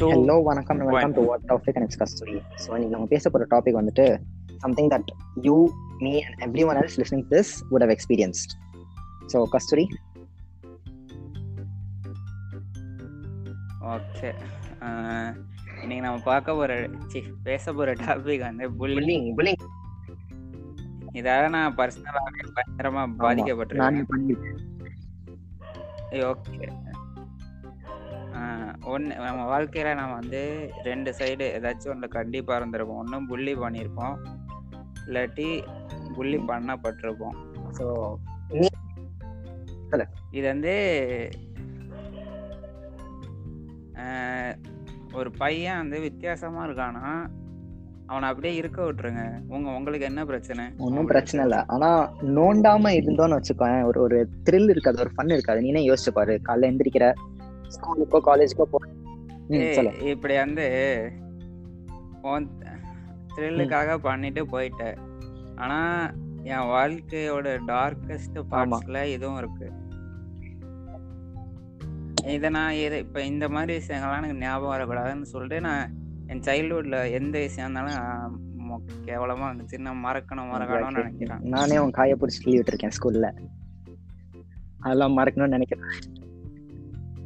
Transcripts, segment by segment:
Hello வணக்கம் welcome to what topic and it's custody so இன்னைக்கு நம்ம பேச போகிற டாபிக் வந்துட்டு something that you me and everyone else listening this would have experienced so Kasturi okay இன்னைக்கு நம்ம பார்க்க போற சி பேச போற டாபிக் வந்து புல்லிங் புல்லிங் இதால நான் பர்சனலாகவே பயங்கரமா நானே பாதிக்கப்பட்டிருக்கேன். ஓகே ஒன்று நம்ம வாழ்க்கையில் நம்ம வந்து ரெண்டு சைடு ஏதாச்சும் ஒன்று கண்டிப்பாக இருந்திருப்போம். ஒன்றும் புள்ளி பண்ணியிருப்போம். இல்லாட்டி புள்ளி பண்ணப்பட்டிருப்போம். ஸோ இது வந்து ஒரு பையன் வந்து வித்தியாசமாக இருக்கானா அவனை அப்படியே இருக்க விட்டுருங்க. உங்க உங்களுக்கு என்ன பிரச்சனை? ஒன்றும் பிரச்சனை இல்லை. ஆனால் நோண்டாம இருந்தோன்னு வச்சுக்கோங்க ஒரு ஒரு த்ரில் இருக்காது ஒரு ஃபன் இருக்காது. நீனே யோசிச்சு பாரு. காலைல எந்திரிக்கிற ஸ்கூலுக்கோ காலேஜுக்கோ போ ம், ஏய், சொல்லு இப்படி வந்து த்ரில்லுக்காக பண்ணிட்டு போயிட்டேன் ஆனா என் வாழ்க்கையோட டார்க்கஸ்ட் பார்ட்ஸ்ல இதுவும் இருக்கு. இதை நான் இது இப்போ இந்த மாதிரி விஷயங்கள்லாம் எனக்கு ஞாபகம் வரக்கூடாதுன்னு சொல்லிட்டு நான் என் சைல்ட்ஹுட்ல எந்த விஷயம் இருந்தாலும் கேவலமா இருந்துச்சு. நான் மறக்கணும் மறக்கணும்னு நினைக்கிறேன். நானே உன் காய பிடிச்சி கிளி விட்டுருக்கேன் ஸ்கூல்ல. அதெல்லாம் மறக்கணும்னு நினைக்கிறேன்.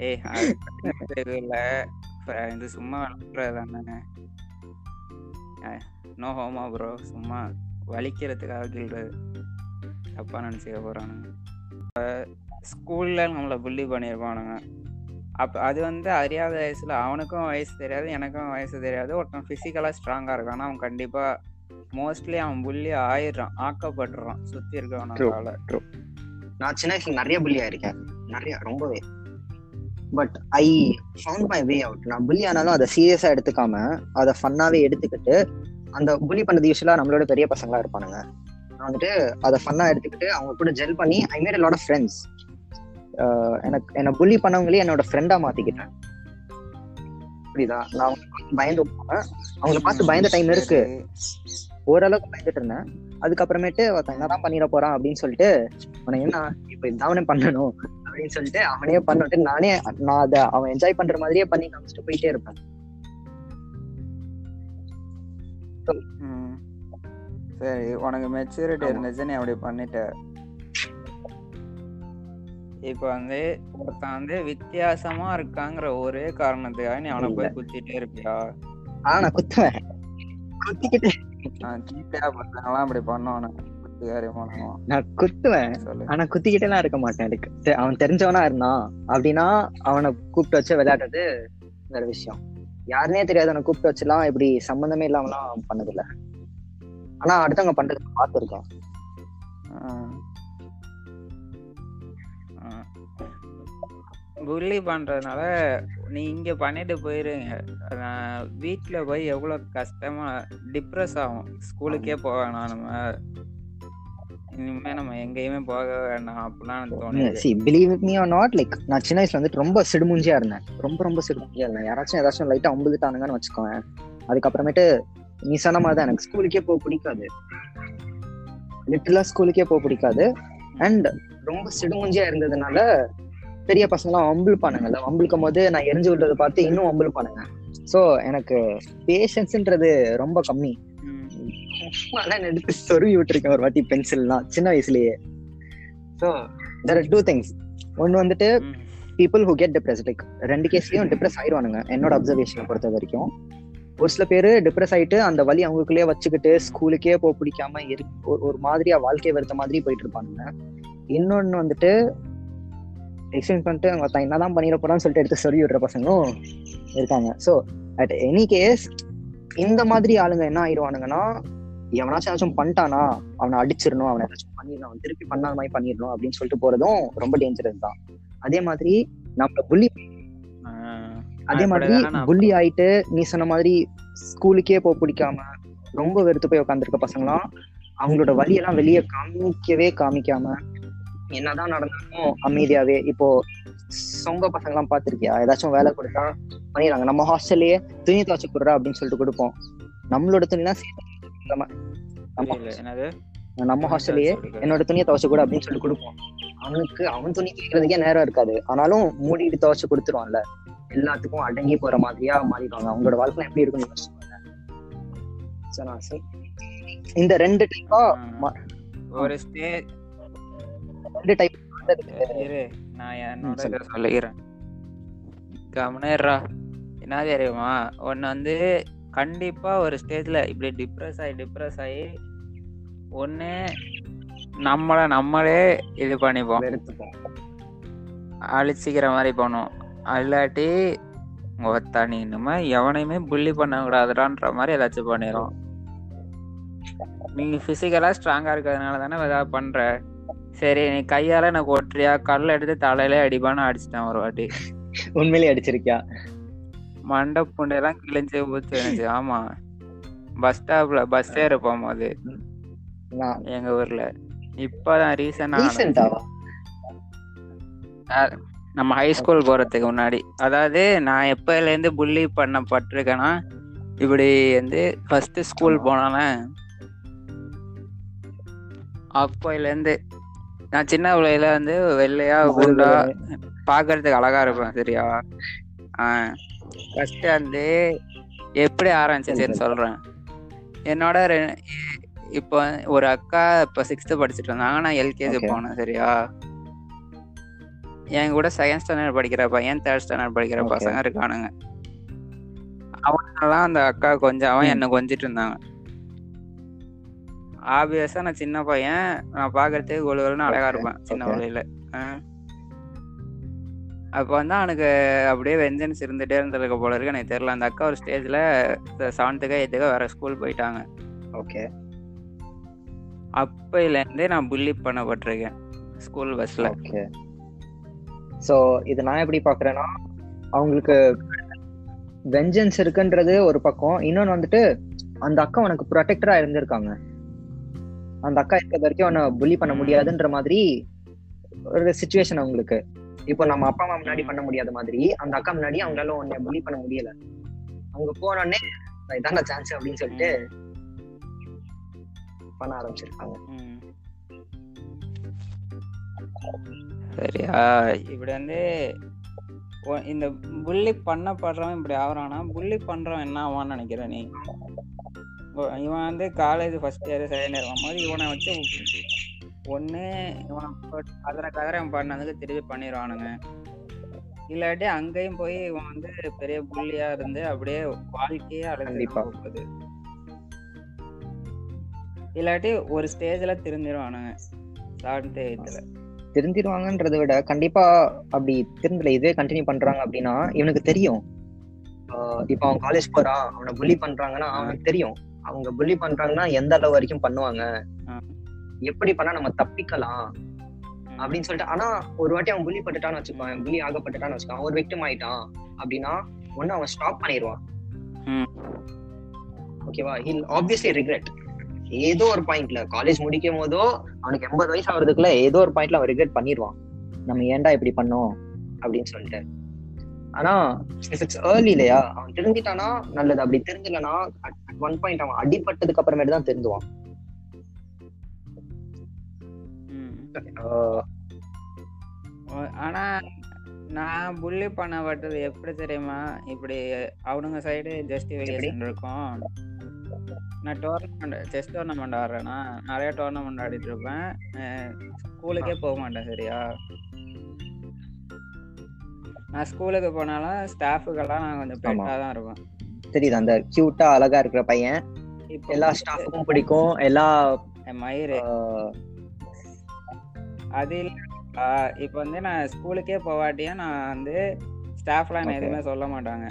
ஏய் அது இல்ல இது சும்மா விளாடுறது தானே நோ ஹோமா ப்ரோ சும்மா வலிக்கிறதுக்காக கிள்றது தப்பா நினைச்சுக்க போறானுங்க. ஸ்கூல்ல நம்மளை புள்ளி பண்ணியிருப்பானுங்க அப்ப அது வந்து அறியாத வயசுல அவனுக்கும் வயசு தெரியாது எனக்கும் வயசு தெரியாது. ஒருத்தன் பிசிக்கலா ஸ்ட்ராங்கா இருக்கான் அவன் கண்டிப்பா மோஸ்ட்லி அவன் புள்ளி ஆயிடுறான் ஆக்கப்படுறான் சுத்தி இருக்கவனால நான் சின்ன வயசுல நிறைய புள்ளி ஆயிருக்கேன். நிறைய ரொம்பவே. But I found my way out நான் புலி ஆனாலும் அதை சீரியஸா எடுத்துக்காம அதை ஃபன்னாவே எடுத்துக்கிட்டு அந்த புலி பண்ணது யூஸ்வலா நம்மளோட பெரிய பசங்களா இருப்பானுங்க. நான் வந்துட்டு அதை ஃபன்னா எடுத்துக்கிட்டு அவங்க கூட ஜெல் பண்ணி I made lot of friends எனக்கு என்னை புலி பண்ணவங்களே என்னோட ஃப்ரெண்டா மாத்திக்கிட்டேன். புரியுதா? நான் பார்த்து பயந்து அவங்கள பார்த்து பயந்த டைம் இருக்கு. ஓரளவுக்கு பயந்துட்டு இருந்தேன். அதுக்கப்புறமேட்டு ஒருத்தன் என்னதான் பண்ணிட போறான் அப்படின்னு சொல்லிட்டு உனக்கு என்ன இப்ப இதாவனே பண்ணணும்? அப்படின்னு சொல்லிட்டு அவனே பண்ணிட்டு நானே நான் அதை அவன் என்ஜாய் பண்ற மாதிரியே பண்ணி காமிச்சிட்டு போயிட்டே இருப்பேன். சரி உனக்கு மெச்சூரிட்டி. இருந்துச்சு நீ அப்படி பண்ணிட்ட. இப்போ வந்து ஒருத்தன் வந்து வித்தியாசமா இருக்காங்கிற ஒரே காரணத்துக்காக நீ அவனை போய் குத்திட்டே இருப்பியா? ஆனா நான் குத்துவேன். குத்திக்கிட்டு நான் சீட்டையா பசங்களாம் அப்படி பண்ணுவான் நான் குத்துவேன். சொல்லு. ஆனா குத்திக்கிட்டே எல்லாம் இருக்க மாட்டேன். எனக்கு தெ- அவன் தெரிஞ்சவனா இருந்தான் அப்படின்னா அவனை கூப்பிட்டு வச்சு விளையாடுறது வேற விஷயம். யாருனே தெரியாதவனை கூப்பிட்டு வச்சுலாம் இப்படி சம்பந்தமே இல்லாமலாம் பண்ணதில்ல. ஆனா அடுத்தவங்க பண்றது பார்த்துருக்கேன். புள்ளி பண்றதுனால நீ இங்க பண்ணிட்டு போயிருங்க. நான் வீட்ல போய் எவ்வளவு கஷ்டமா டிப்ரெஸ் ஆகும். ஸ்கூலுக்கே போக வேணாம் நம்ம இனிமே நம்ம எங்கேயுமே போக வேண்டாம் அப்படிலாம் தோணுது. See believe me or not like நான் சின்ன வயசுல வந்துட்டு ரொம்ப சிடுமுஞ்சியா இருந்தேன். ரொம்ப ரொம்ப சிடுமுஞ்சியா இருந்தேன். யாராச்சும் ஏதாச்சும் லைட்டா அம்புதுட்டானுங்கன்னு வச்சுக்கோங்க அதுக்கப்புறமேட்டு நீ சொன்ன மாதிரி தான் எனக்கு ஸ்கூலுக்கே போக பிடிக்காது. லிட்டலா ஸ்கூலுக்கே போக பிடிக்காது. அண்ட் ரொம்ப சிடுமுஞ்சியா இருந்ததுனால பெரிய பசங்களாம் வம்பிள் பானுங்கல்ல வம்பிழுக்கும் போது நான் எரிஞ்சு விடுறதை பார்த்து இன்னும் வம்பிள் பானுங்க. ஸோ எனக்கு பேஷன்ஸ்ன்றது ரொம்ப கம்மி. மலன் எடுத்து சொருவி விட்டுருக்கேன் ஒரு வாட்டி பென்சில்லாம் சின்ன வயசுலயே. So there are two things ஒன்று வந்துட்டு people who get depress like ரெண்டு கேஸ்லயும் டிப்ரெஸ் ஆயிடுவானுங்க என்னோட அப்சர்வேஷனை பொறுத்த வரைக்கும். ஒரு சில பேர் டிப்ரெஸ் ஆயிட்டு அந்த வழி அவங்களுக்குள்ளேயே வச்சுக்கிட்டு ஸ்கூலுக்கே போக பிடிக்காம இரு ஒரு- ஒரு மாதிரியா வாழ்க்கையை வெறுத்த மாதிரி போயிட்டு இருப்பானுங்க. இன்னொன்னு வந்துட்டு எக்ஸ்பிளைன் பண்ணிட்டு அவங்க தான் என்னதான் பண்ணிட போறான்னு சொல்லிட்டு எடுத்து சொல்லி விடுற பசங்களும் இருக்காங்க. ஸோ அட் எனி கேஸ் இந்த மாதிரி ஆளுங்க என்ன ஆயிடுவானுங்கன்னா எவனாச்சும் ஏதாச்சும் பண்ணிட்டானா அவனை அடிச்சிடணும் அவனை ஏதாச்சும் பண்ணிடணும் அவன் திருப்பி பண்ணாத மாதிரி பண்ணிடணும் அப்படின்னு சொல்லிட்டு போறதும் ரொம்ப டேஞ்சரஸ் தான் அதே மாதிரி நம்ம புள்ளி. அதே மாதிரி புள்ளி ஆயிட்டு நீ சொன்ன மாதிரி ஸ்கூலுக்கே போக பிடிக்காம ரொம்ப வெறுத்து போய் உட்காந்துருக்க பசங்களாம் அவங்களோட வழியெல்லாம் வெளியே காமிக்கவே காமிக்காம என்னதான் நடந்தாலும் அமைதியாவே இப்போ சொங்க பசங்க எல்லாம் பாத்திருக்கியா ஏதாச்சும் வேலை கொடுத்தா பண்ணிடுறாங்க நம்ம ஹாஸ்டல்லயே துணி துவச்சு கொடுறா அப்படின்னு சொல்லிட்டு கொடுப்போம் நம்மளோட துணிலாம் சேர்த்து. என்னது? நம்ம ஹாஸ்டல்லயே என்னோட துணியை துவச்சு கூட அப்படின்னு சொல்லி கொடுப்போம். அவனுக்கு அவன் துணி கேட்கறதுக்கே நேரம் இருக்காது. ஆனாலும் மூடிட்டு துவச்சு கொடுத்துருவான்ல. எல்லாத்துக்கும் அடங்கி போற மாதிரியா மாறிடுவாங்க. அவங்களோட வாழ்க்கை எப்படி இருக்கும்னு இந்த ரெண்டு டைப்பா. ஒரு ஸ்டேஜ் ரெண்டு டைப் நான் என்னோட சொல்லிக்கிறேன். கவனிடுறா என்ன தெரியுமா? ஒன்று வந்து கண்டிப்பா ஒரு ஸ்டேஜ்ல இப்படி டிப்ரெஸ் ஆகி டிப்ரெஸ் ஆகி ஒன்று நம்மளை நம்மளே இது பண்ணிப்போம். அழிச்சிக்கிற மாதிரி பண்ணுவோம் இல்லாட்டி ஒத்தா நீ இனிமே எவனையுமே புள்ளி பண்ணக்கூடாதுடான்ற மாதிரி ஏதாச்சும் பண்ணிடும் நீங்க பிசிக்கலா ஸ்ட்ராங்கா இருக்கிறதுனால தானே ஏதாவது பண்ற. சரி நீ கையால எனக்கு ஒட்டுறியா? கல்ல எடுத்து தலையில அடிப்பான்னு அடிச்சிட்டேன் ஒரு வாட்டி. உண்மையிலேயே அடிச்சிருக்கியா? மண்டை புண்டையெல்லாம் கிழிஞ்சு ஊத்து இருந்துச்சு ஆமா. பஸ் ஸ்டாப்ல பஸ் ஏற போகும்போது நான் எங்க ஊர்ல. இப்பதான் ரீசனா ரீசெண்டாவா நம்ம ஹை ஸ்கூல் போறதுக்கு முன்னாடி. அதாவது நான் எப்பல இருந்து புள்ளி பண்ணப்பட்டிருக்கேன்னா இப்படி வந்து ஃபர்ஸ்ட் ஸ்கூல் போனானே அப்போல இருந்து நான் சின்ன பிள்ளையில வந்து வெள்ளையா குண்டா பாக்குறதுக்கு அழகா இருப்பேன் சரியா? ஃபர்ஸ்ட் வந்து எப்படி ஆரம்பிச்சிச்சுன்னு சொல்றேன் என்னோட இப்போ ஒரு அக்கா இப்போ சிக்ஸ்த்து படிச்சுட்டு இருந்தாங்க நான் எல்கேஜி. போனேன் சரியா என் கூட செகண்ட் ஸ்டாண்டர்ட் படிக்கிற பையன் தேர்ட் ஸ்டாண்டர்ட் படிக்கிற. பசங்க இருக்கானுங்க அவனெல்லாம் அந்த அக்கா கொஞ்சம் அவன். என்ன கொஞ்சிட்டு இருந்தாங்க ஆப்வியஸா நான் சின்ன பையன் நான் பாக்குறதுக்கு கொழுவல்னு அழகா. இருப்பேன் சின்ன. வழியில அப்ப வந்து அவனுக்கு அப்படியே வெஞ்சன்ஸ் இருந்துட்டே இருந்திருக்க போல இருக்கு. எனக்கு தெரியல. அந்த அக்கா ஒரு ஸ்டேஜ்ல செவன்த்துக்கோ எய்த்துக்கோ வேற ஸ்கூல் போயிட்டாங்க. ஓகே அப்பையில இருந்தே நான் புள்ளி பண்ணப்பட்டிருக்கேன் ஸ்கூல் பஸ்ல ஓகே சோ இது நான் எப்படி பாக்குறேன்னா அவங்களுக்கு வெஞ்சன்ஸ் இருக்குன்றது ஒரு பக்கம். இன்னொன்னு வந்துட்டு அந்த அக்கா உனக்கு ப்ரொடெக்டரா இருந்திருக்காங்க. அந்த அக்கா இருக்க வரைக்கும் அவனை புள்ளி பண்ண முடியாதுன்ற மாதிரி ஒரு சுச்சுவேஷன் அவங்களுக்கு. இப்போ நம்ம அப்பா அம்மா முன்னாடி பண்ண முடியாத மாதிரி அந்த அக்கா முன்னாடி அவங்களால உன்னை புள்ளி பண்ண முடியல. அவங்க போனோடனே இதான சான்ஸ் அப்படின்னு சொல்லிட்டு பண்ண ஆரம்பிச்சிருக்காங்க. சரியா? இப்படி வந்து இந்த புள்ளி பண்ணப்படுறவன் இப்படி ஆகுறானா புள்ளி பண்றவன் என்ன ஆவான்னு நினைக்கிற நீ? இவன் வந்து college first year second year வரும்போது இவனை வச்சு ஒன்று இவனை போட்டு கதற கதற இவன் பண்ணதுக்கு திருப்பி பண்ணிடுவானுங்க இல்லாட்டி அங்கேயும் போய் இவன் வந்து பெரிய புள்ளியா இருந்து அப்படியே வாழ்க்கையே கண்டிப்பா. போகுது இல்லாட்டி ஒரு ஸ்டேஜ்ல திருந்திருவானுங்க செவன்த் எயித்துல திருந்திருவாங்கன்றதை விட கண்டிப்பா அப்படி திருந்தல இதே கண்டினியூ பண்றாங்க அப்படின்னா இவனுக்கு தெரியும். இப்ப அவன் காலேஜ் போறான் அவனை புள்ளி பண்றாங்கன்னா அவனுக்கு தெரியும். அவங்க புள்ளி பண்றாங்கன்னா எந்த அளவு வரைக்கும் பண்ணுவாங்க. எப்படி பண்ணா நம்ம தப்பிக்கலாம் அப்படின்னு சொல்லிட்டு ஆனா ஒரு வாட்டி அவன் புள்ளி பட்டுட்டான்னு வச்சுக்கோங்க புள்ளி ஆகப்பட்டுட்டான்னு வச்சுக்கோங்க ஒரு விக்டிம் ஆயிட்டான் அப்படின்னா ஒண்ணு அவன் ஸ்டாப் பண்ணிடுவான். ஓகேவா ஹில் ஆப்வியஸ்லி ரிக்ரெட் ஏதோ ஒரு பாயிண்ட்ல காலேஜ் முடிக்கும் போதோ அவனுக்கு எண்பது வயசு ஆகுறதுக்குள்ள ஏதோ ஒரு பாயிண்ட்ல அவன் ரிக்ரெட் பண்ணிடுவான் நம்ம ஏன்டா இப்படி பண்ணோம்? அப்படின்னு சொல்லிட்டு. ஆனா இட்ஸ் ஏர்லி இல்லையா அவன் திருந்திட்டானா நல்லது. அப்படி தெரிஞ்சலனா அட் ஒன் பாயிண்ட் அவன் அடிபட்டதுக்கு அப்புறமேட்டு தான் திருந்துவான். ஆனா நான் புள்ளி பண்ணப்பட்டது எப்படி தெரியுமா? இப்படி அவனுங்க சைடு ஜஸ்டிஃபிகேஷன் இருக்கும். நான் டோர்னமெண்ட் செஸ் டோர்னமெண்ட் ஆடுறேன்னா நிறைய டோர்னமெண்ட் ஆடிட்டு இருப்பேன். ஸ்கூலுக்கே போக மாட்டேன் சரியா? நான் ஸ்கூலுக்கு போனாலும் ஸ்டாஃபுக்கெல்லாம் நான் கொஞ்சம் பெட்டா தான் இருப்பேன். தெரியுது அந்த கியூட்டா அழகா இருக்கிற பையன். எல்லா ஸ்டாஃபுக்கும் பிடிக்கும் எல்லா மயிறு. அது இல்ல. இப்போ வந்து நான் ஸ்கூலுக்கே போவாட்டியும் நான் வந்து ஸ்டாஃப்லாம் என்ன. எதுவுமே சொல்ல மாட்டாங்க.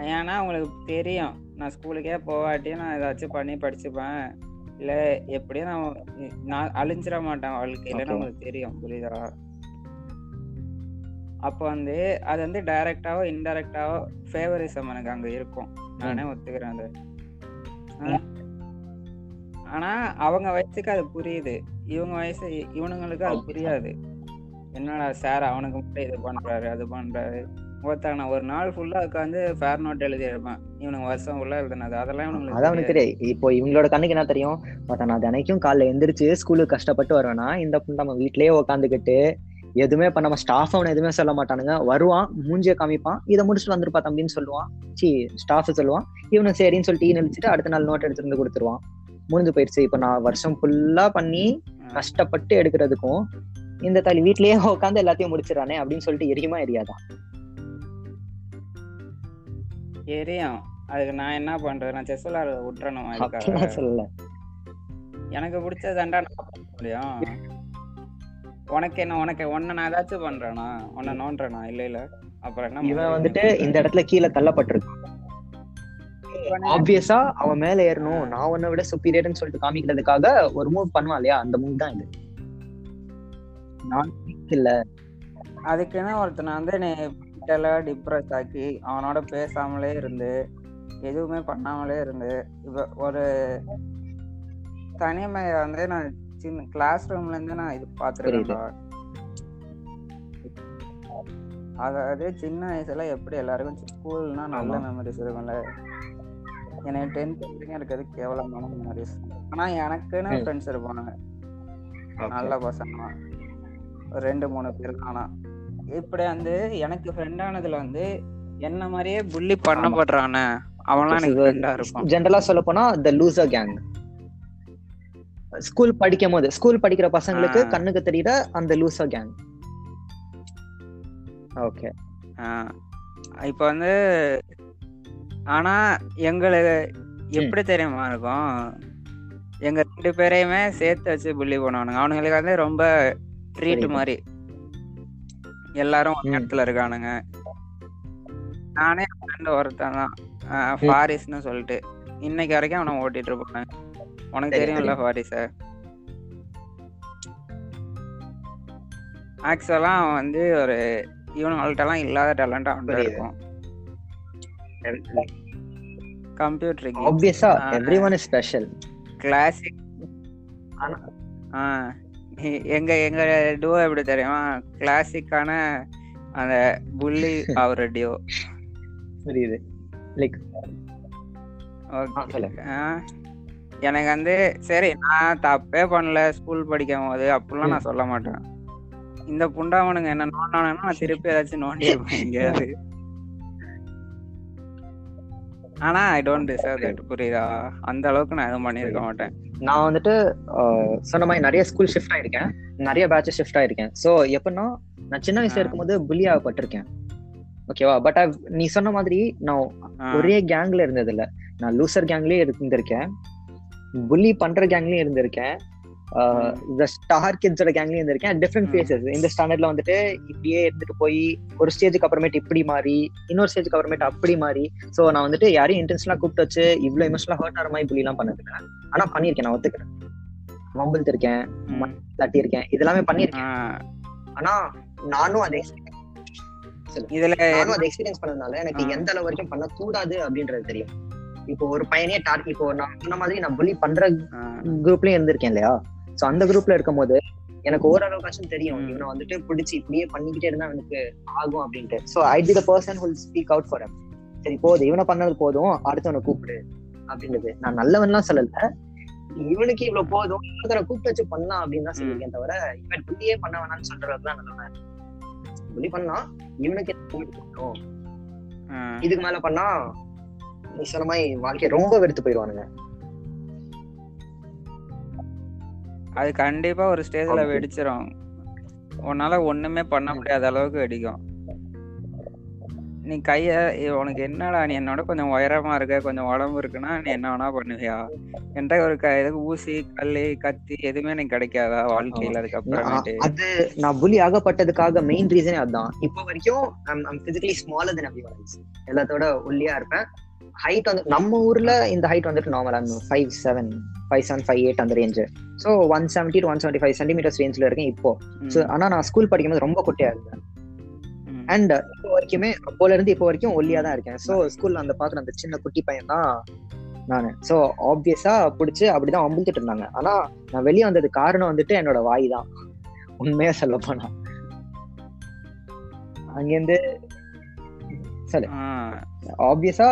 ஏன்னா அவங்களுக்கு தெரியும். நான் ஸ்கூலுக்கே போவாட்டியும் நான் ஏதாச்சும் பண்ணி படிச்சுப்பேன். இல்லை எப்படியும் நான் நான் அழிஞ்சிட மாட்டேன் வாழ்க்கையிலன்னு Okay. அவங்களுக்கு தெரியும் புரியுதா? அப்போ வந்து அது வந்து டைரக்டாவோ இன்டைரக்டாவோ ஃபேவரிசம் எனக்கு அங்கே இருக்கும். நானே ஒத்துக்கிறேன் அது. ஆனா அவங்க வயசுக்கு அது புரியுது. இவங்க வயசு இவனுங்களுக்கு அது புரியாது. என்னடா சார் அவனுக்கு மட்டும் இது பண்றாரு அது பண்றாரு. ஒருத்தன் நான் ஒரு நாள் ஃபுல்லா உட்காந்து ஃபேர் நோட் எழுதி இருப்பேன் இவனுக்கு வருஷம் ஃபுல்லா எழுதுனது. அதெல்லாம் இவனுங்களுக்கு அதான் அவனுக்கு. தெரியும் இப்போ இவங்களோட கண்ணுக்கு என்ன தெரியும்? பட் நான் தினைக்கும் காலைல எந்திரிச்சு ஸ்கூலுக்கு கஷ்டப்பட்டு வருவேனா இந்த பொண்ணு நம்ம வீட்லயே உட்காந்துக்கிட்டு எதுவுமே பண்ணாம ஸ்டாஃப் அவனை எதுவுமே சொல்ல மாட்டானுங்க. வருவான் மூஞ்சிய காமிப்பான். இதை முடிச்சுட்டு வந்துருப்பா தம்பின்னு சொல்லுவான். சி ஸ்டாஃப் சொல்லுவான். இவனும் சரின்னு சொல்லிட்டு நினைச்சிட்டு அடுத்த நாள் நோட் எடுத்துட்டு வந்து கொடுத்துருவான். முடிஞ்சு போயிடுச்சு. இப்ப நான் வருஷம் ஃபுல்லா பண்ணி கஷ்டப்பட்டு எடுக்கிறதுக்கும் இந்த தள்ளி வீட்லயே உட்காந்து எல்லாத்தையும் முடிச்சிடறானே அப்படின்னு சொல்லிட்டு எரியுமா எரியாதான் எரியும். அதுக்கு நான் என்ன பண்றது? நான் செஸ் விளையாட விட்டுறணும் சொல்லல. எனக்கு பிடிச்சதாண்டா நான் முடியும். உனக்கு என்ன உனக்கு உன்னை நான் ஏதாச்சும் பண்றேனா? உன்னை நோன்றேனா இல்ல இல்ல. அப்புறம் என்ன இவன்? வந்துட்டு இந்த இடத்துல கீழே தள்ளப்பட்டிருக்கான். ஆப்வியஸா அவன் மேல ஏறணும். நான் உன்னை விட சுப்பீரியர்னு சொல்லிட்டு காமிக்கிறதுக்காக ஒரு மூவ் பண்ணுவான் இல்லையா? அந்த மூவ் தான் இது. நான் இல்ல. அதுக்குன்னு ஒருத்தனை வந்து நீ டிப்ரெஸ் ஆக்கி அவனோட பேசாமலே இருந்து எதுவுமே பண்ணாமலே இருந்து இப்ப ஒரு தனிமையை வந்து நான் சின்ன கிளாஸ் ரூம்ல இருந்து நான் இது பார்த்துருக்கேன் அதாவது சின்ன வயசுல எப்படி எல்லாருக்கும் ஸ்கூல்னா நல்ல. மெமரிஸ் இருக்கும்ல. எனக்கு டென்த் வரைக்கும் இருக்கிறது கேவலமான மெமரிஸ் ஆனா எனக்குன்னு. ஃப்ரெண்ட்ஸ் இருப்பானுங்க நல்ல பசங்க. ஒரு ரெண்டு மூணு பேர் ஆனா இப்படி வந்து எனக்கு ஃப்ரெண்ட் ஆனதுல வந்து என்ன மாதிரியே புள்ளி பண்ணப்படுறானே அவன்லாம் எனக்கு ஃப்ரெண்டா இருப்பான். ஜென்ரலா சொல்ல போனா த லூசர் கேங் ஸ்கூல் படிக்கும் போது ஸ்கூல் படிக்கிற பசங்களுக்கு. கண்ணுக்கு தெரியற அந்த லூசர் கேங் ஓகே இப்ப வந்து ஆனா எங்களுக்கு எப்படி தெரியுமா இருக்கும்? எங்க ரெண்டு பேரையுமே சேர்த்து வச்சு புள்ளி பண்ணுவானுங்க. அவனுங்களுக்கு வந்து ரொம்ப ட்ரீட். மாதிரி. எல்லாரும் ஒரு. இடத்துல இருக்கானுங்க. நானே ஃப்ரெண்ட் ஒருத்தன் தான். ஃபாரிஸ்னு சொல்லிட்டு. இன்னைக்கு வரைக்கும் அவனை ஓட்டிட்டு இருப்பானு உனக்கு தெரியும்ல ஃபாரிஸ? ஆக்சுவலா அவன் வந்து ஒரு இவனுங்கள்ட்டலாம் இல்லாத டேலண்ட் அவன்கிட்ட. இருக்கும். கம்ப்யூட்டர் ஆப்வியஸா ஆ. Everyone is special classic எங்க எங்க duo எப்படி தெரியுமா? கிளாசிக்கான அந்த புள்ளி அவர் டியோ புரியுது. லைக் எனக்கு வந்து சரி நான் தப்பே பண்ணல ஸ்கூல் படிக்கும் போது அப்படிலாம் நான் சொல்ல மாட்டேன். இந்த புண்டாவனுங்க என்ன நோண்டானா நான் திருப்பி ஏதாச்சும் நோண்டி இருப்பேன் எங்கேயாவது. ஆனா ஐ டோன்ட் டிசர்வ் தட் புரியுதா? அந்த அளவுக்கு நான் எதுவும் பண்ணியிருக்க மாட்டேன். நான் வந்துட்டு சொன்ன மாதிரி நிறைய ஸ்கூல் ஷிஃப்ட் ஆயிருக்கேன். நிறைய பேட்ச் ஷிஃப்ட் ஆயிருக்கேன். சோ எப்படின்னா நான் சின்ன வயசுல. இருக்கும்போது புள்ளி ஆகப்பட்டிருக்கேன். ஓகேவா பட் நீ சொன்ன மாதிரி நான் ஒரே கேங்ல இருந்தது இல்ல நான் லூசர் கேங்லயே இருந்திருக்கேன். புள்ளி பண்ற கேங்லயும் இருந்திருக்கேன். இந்த ஸ்டார் கிட்ஸோட கேங்லயும் இருந்திருக்கேன். டிஃப்ரெண்ட். ஃபேஸஸ் இந்த ஸ்டாண்டர்ட்ல வந்துட்டு இப்படியே இருந்துட்டு போய் ஒரு ஸ்டேஜுக்கு அப்புறமேட்டு இப்படி மாறி இன்னொரு ஸ்டேஜுக்கு அப்புறமேட்டு அப்படி மாறி. சோ நான் வந்துட்டு யாரையும் இன்டென்ஷனலா கூப்பிட்டு வச்சு இவ்வளவு எமோஷனலா ஹர்ட் ஆகிற மாதிரி புள்ளி எல்லாம் பண்ணதில்ல. ஆனா பண்ணிருக்கேன் நான் ஒத்துக்கிறேன். வம்பிழுத்து இருக்கேன். தட்டி இருக்கேன் இதெல்லாமே பண்ணிருக்கேன் ஆனா நானும் அதை இதுல நானும் அதை எக்ஸ்பீரியன்ஸ் பண்ணதுனால எனக்கு. எந்த அளவு வரைக்கும் பண்ணக்கூடாது அப்படின்றது தெரியும். இப்போ ஒரு பையனே டார்க் இப்போ நான் சொன்ன மாதிரி நான் புள்ளி பண்ற குரூப்லயும் இருந்திருக்கேன் இல்லையா? சோ அந்த குரூப்ல இருக்கும்போது எனக்கு ஓரளவுக்காச்சும் தெரியும். ம். இவனை வந்துட்டு பிடிச்சி இப்படியே பண்ணிக்கிட்டே இருந்தா எனக்கு ஆகும் அப்படின்ட்டு. So I D the person who'll speak out for சரி போதும் இவனை பண்ணது போதும். அடுத்தவனை கூப்பிடு அப்படின்றது. நான் நல்லவன்லாம் சொல்லல. இவனுக்கு இவ்வளவு போதும். இன்னொருத்தரை கூப்பிட்டு வச்சு பண்ணலாம் அப்படின்னு தான் சொல்லியிருக்கேன் தவிர இவன் புள்ளியே பண்ண வேணாம்னு சொல்ற அளவுக்கு தான் நல்லவன். புள்ளி பண்ணா இவனுக்கு. இதுக்கு மேல பண்ணா நீ சொன்ன மாதிரி வாழ்க்கையை ரொம்ப வெறுத்து போயிடுவானுங்க. அது கண்டிப்பா ஒரு ஸ்டேஜ்ல. வெடிச்சிரும். உன்னால ஒண்ணுமே பண்ண முடியாத அளவுக்கு வெடிக்கும். நீ கைய உனக்கு என்னடா நீ என்னோட கொஞ்சம் உயரமா இருக்க கொஞ்சம் உடம்பு இருக்குன்னா நீ என்ன வேணா பண்ணுவியா? என்கிட்ட ஒரு க இதுக்கு ஊசி கல்லு கத்தி எதுவுமே எனக்கு கிடைக்காதா வாழ்க்கையில அதுக்கப்புறமேட்டு? நான் அது நான் புலி ஆகப்பட்டதுக்காக மெயின் ரீசனே அதுதான் இப்போ வரைக்கும் பிசிக்கலி ஸ்மாலர் தென் எவ்ரி எல்லாத்தோட ஒல்லியா இருப்பேன். ஹைட் வந்து நம்ம ஊர்ல இந்த ஹைட் வந்துட்டு நார்மலா five seven five seven five eight அந்த range so one seventy two one seventy five centimeters ரேஞ்சில் இருக்கேன் இப்போ. ஸோ ஆனா நான் ஸ்கூல் படிக்கும்போது ரொம்ப குட்டியா இருந்தேன். அண்ட் இப்போ வரைக்குமே அப்போல இருந்து இப்போ வரைக்கும் ஒல்லியா தான் இருக்கேன். ஸோ ஸ்கூல்ல அந்த பாக்குற அந்த சின்ன குட்டி பையன் தான் நானு. ஸோ ஆப்வியஸா பிடிச்சி அப்படிதான் அம்புத்துட்டு இருந்தாங்க. ஆனா நான் வெளியே வந்தது காரணம் வந்துட்டு என்னோட வாய் தான். உண்மையா சொல்ல போனா. அங்கிருந்து சொல்லு. ஆப்வியஸா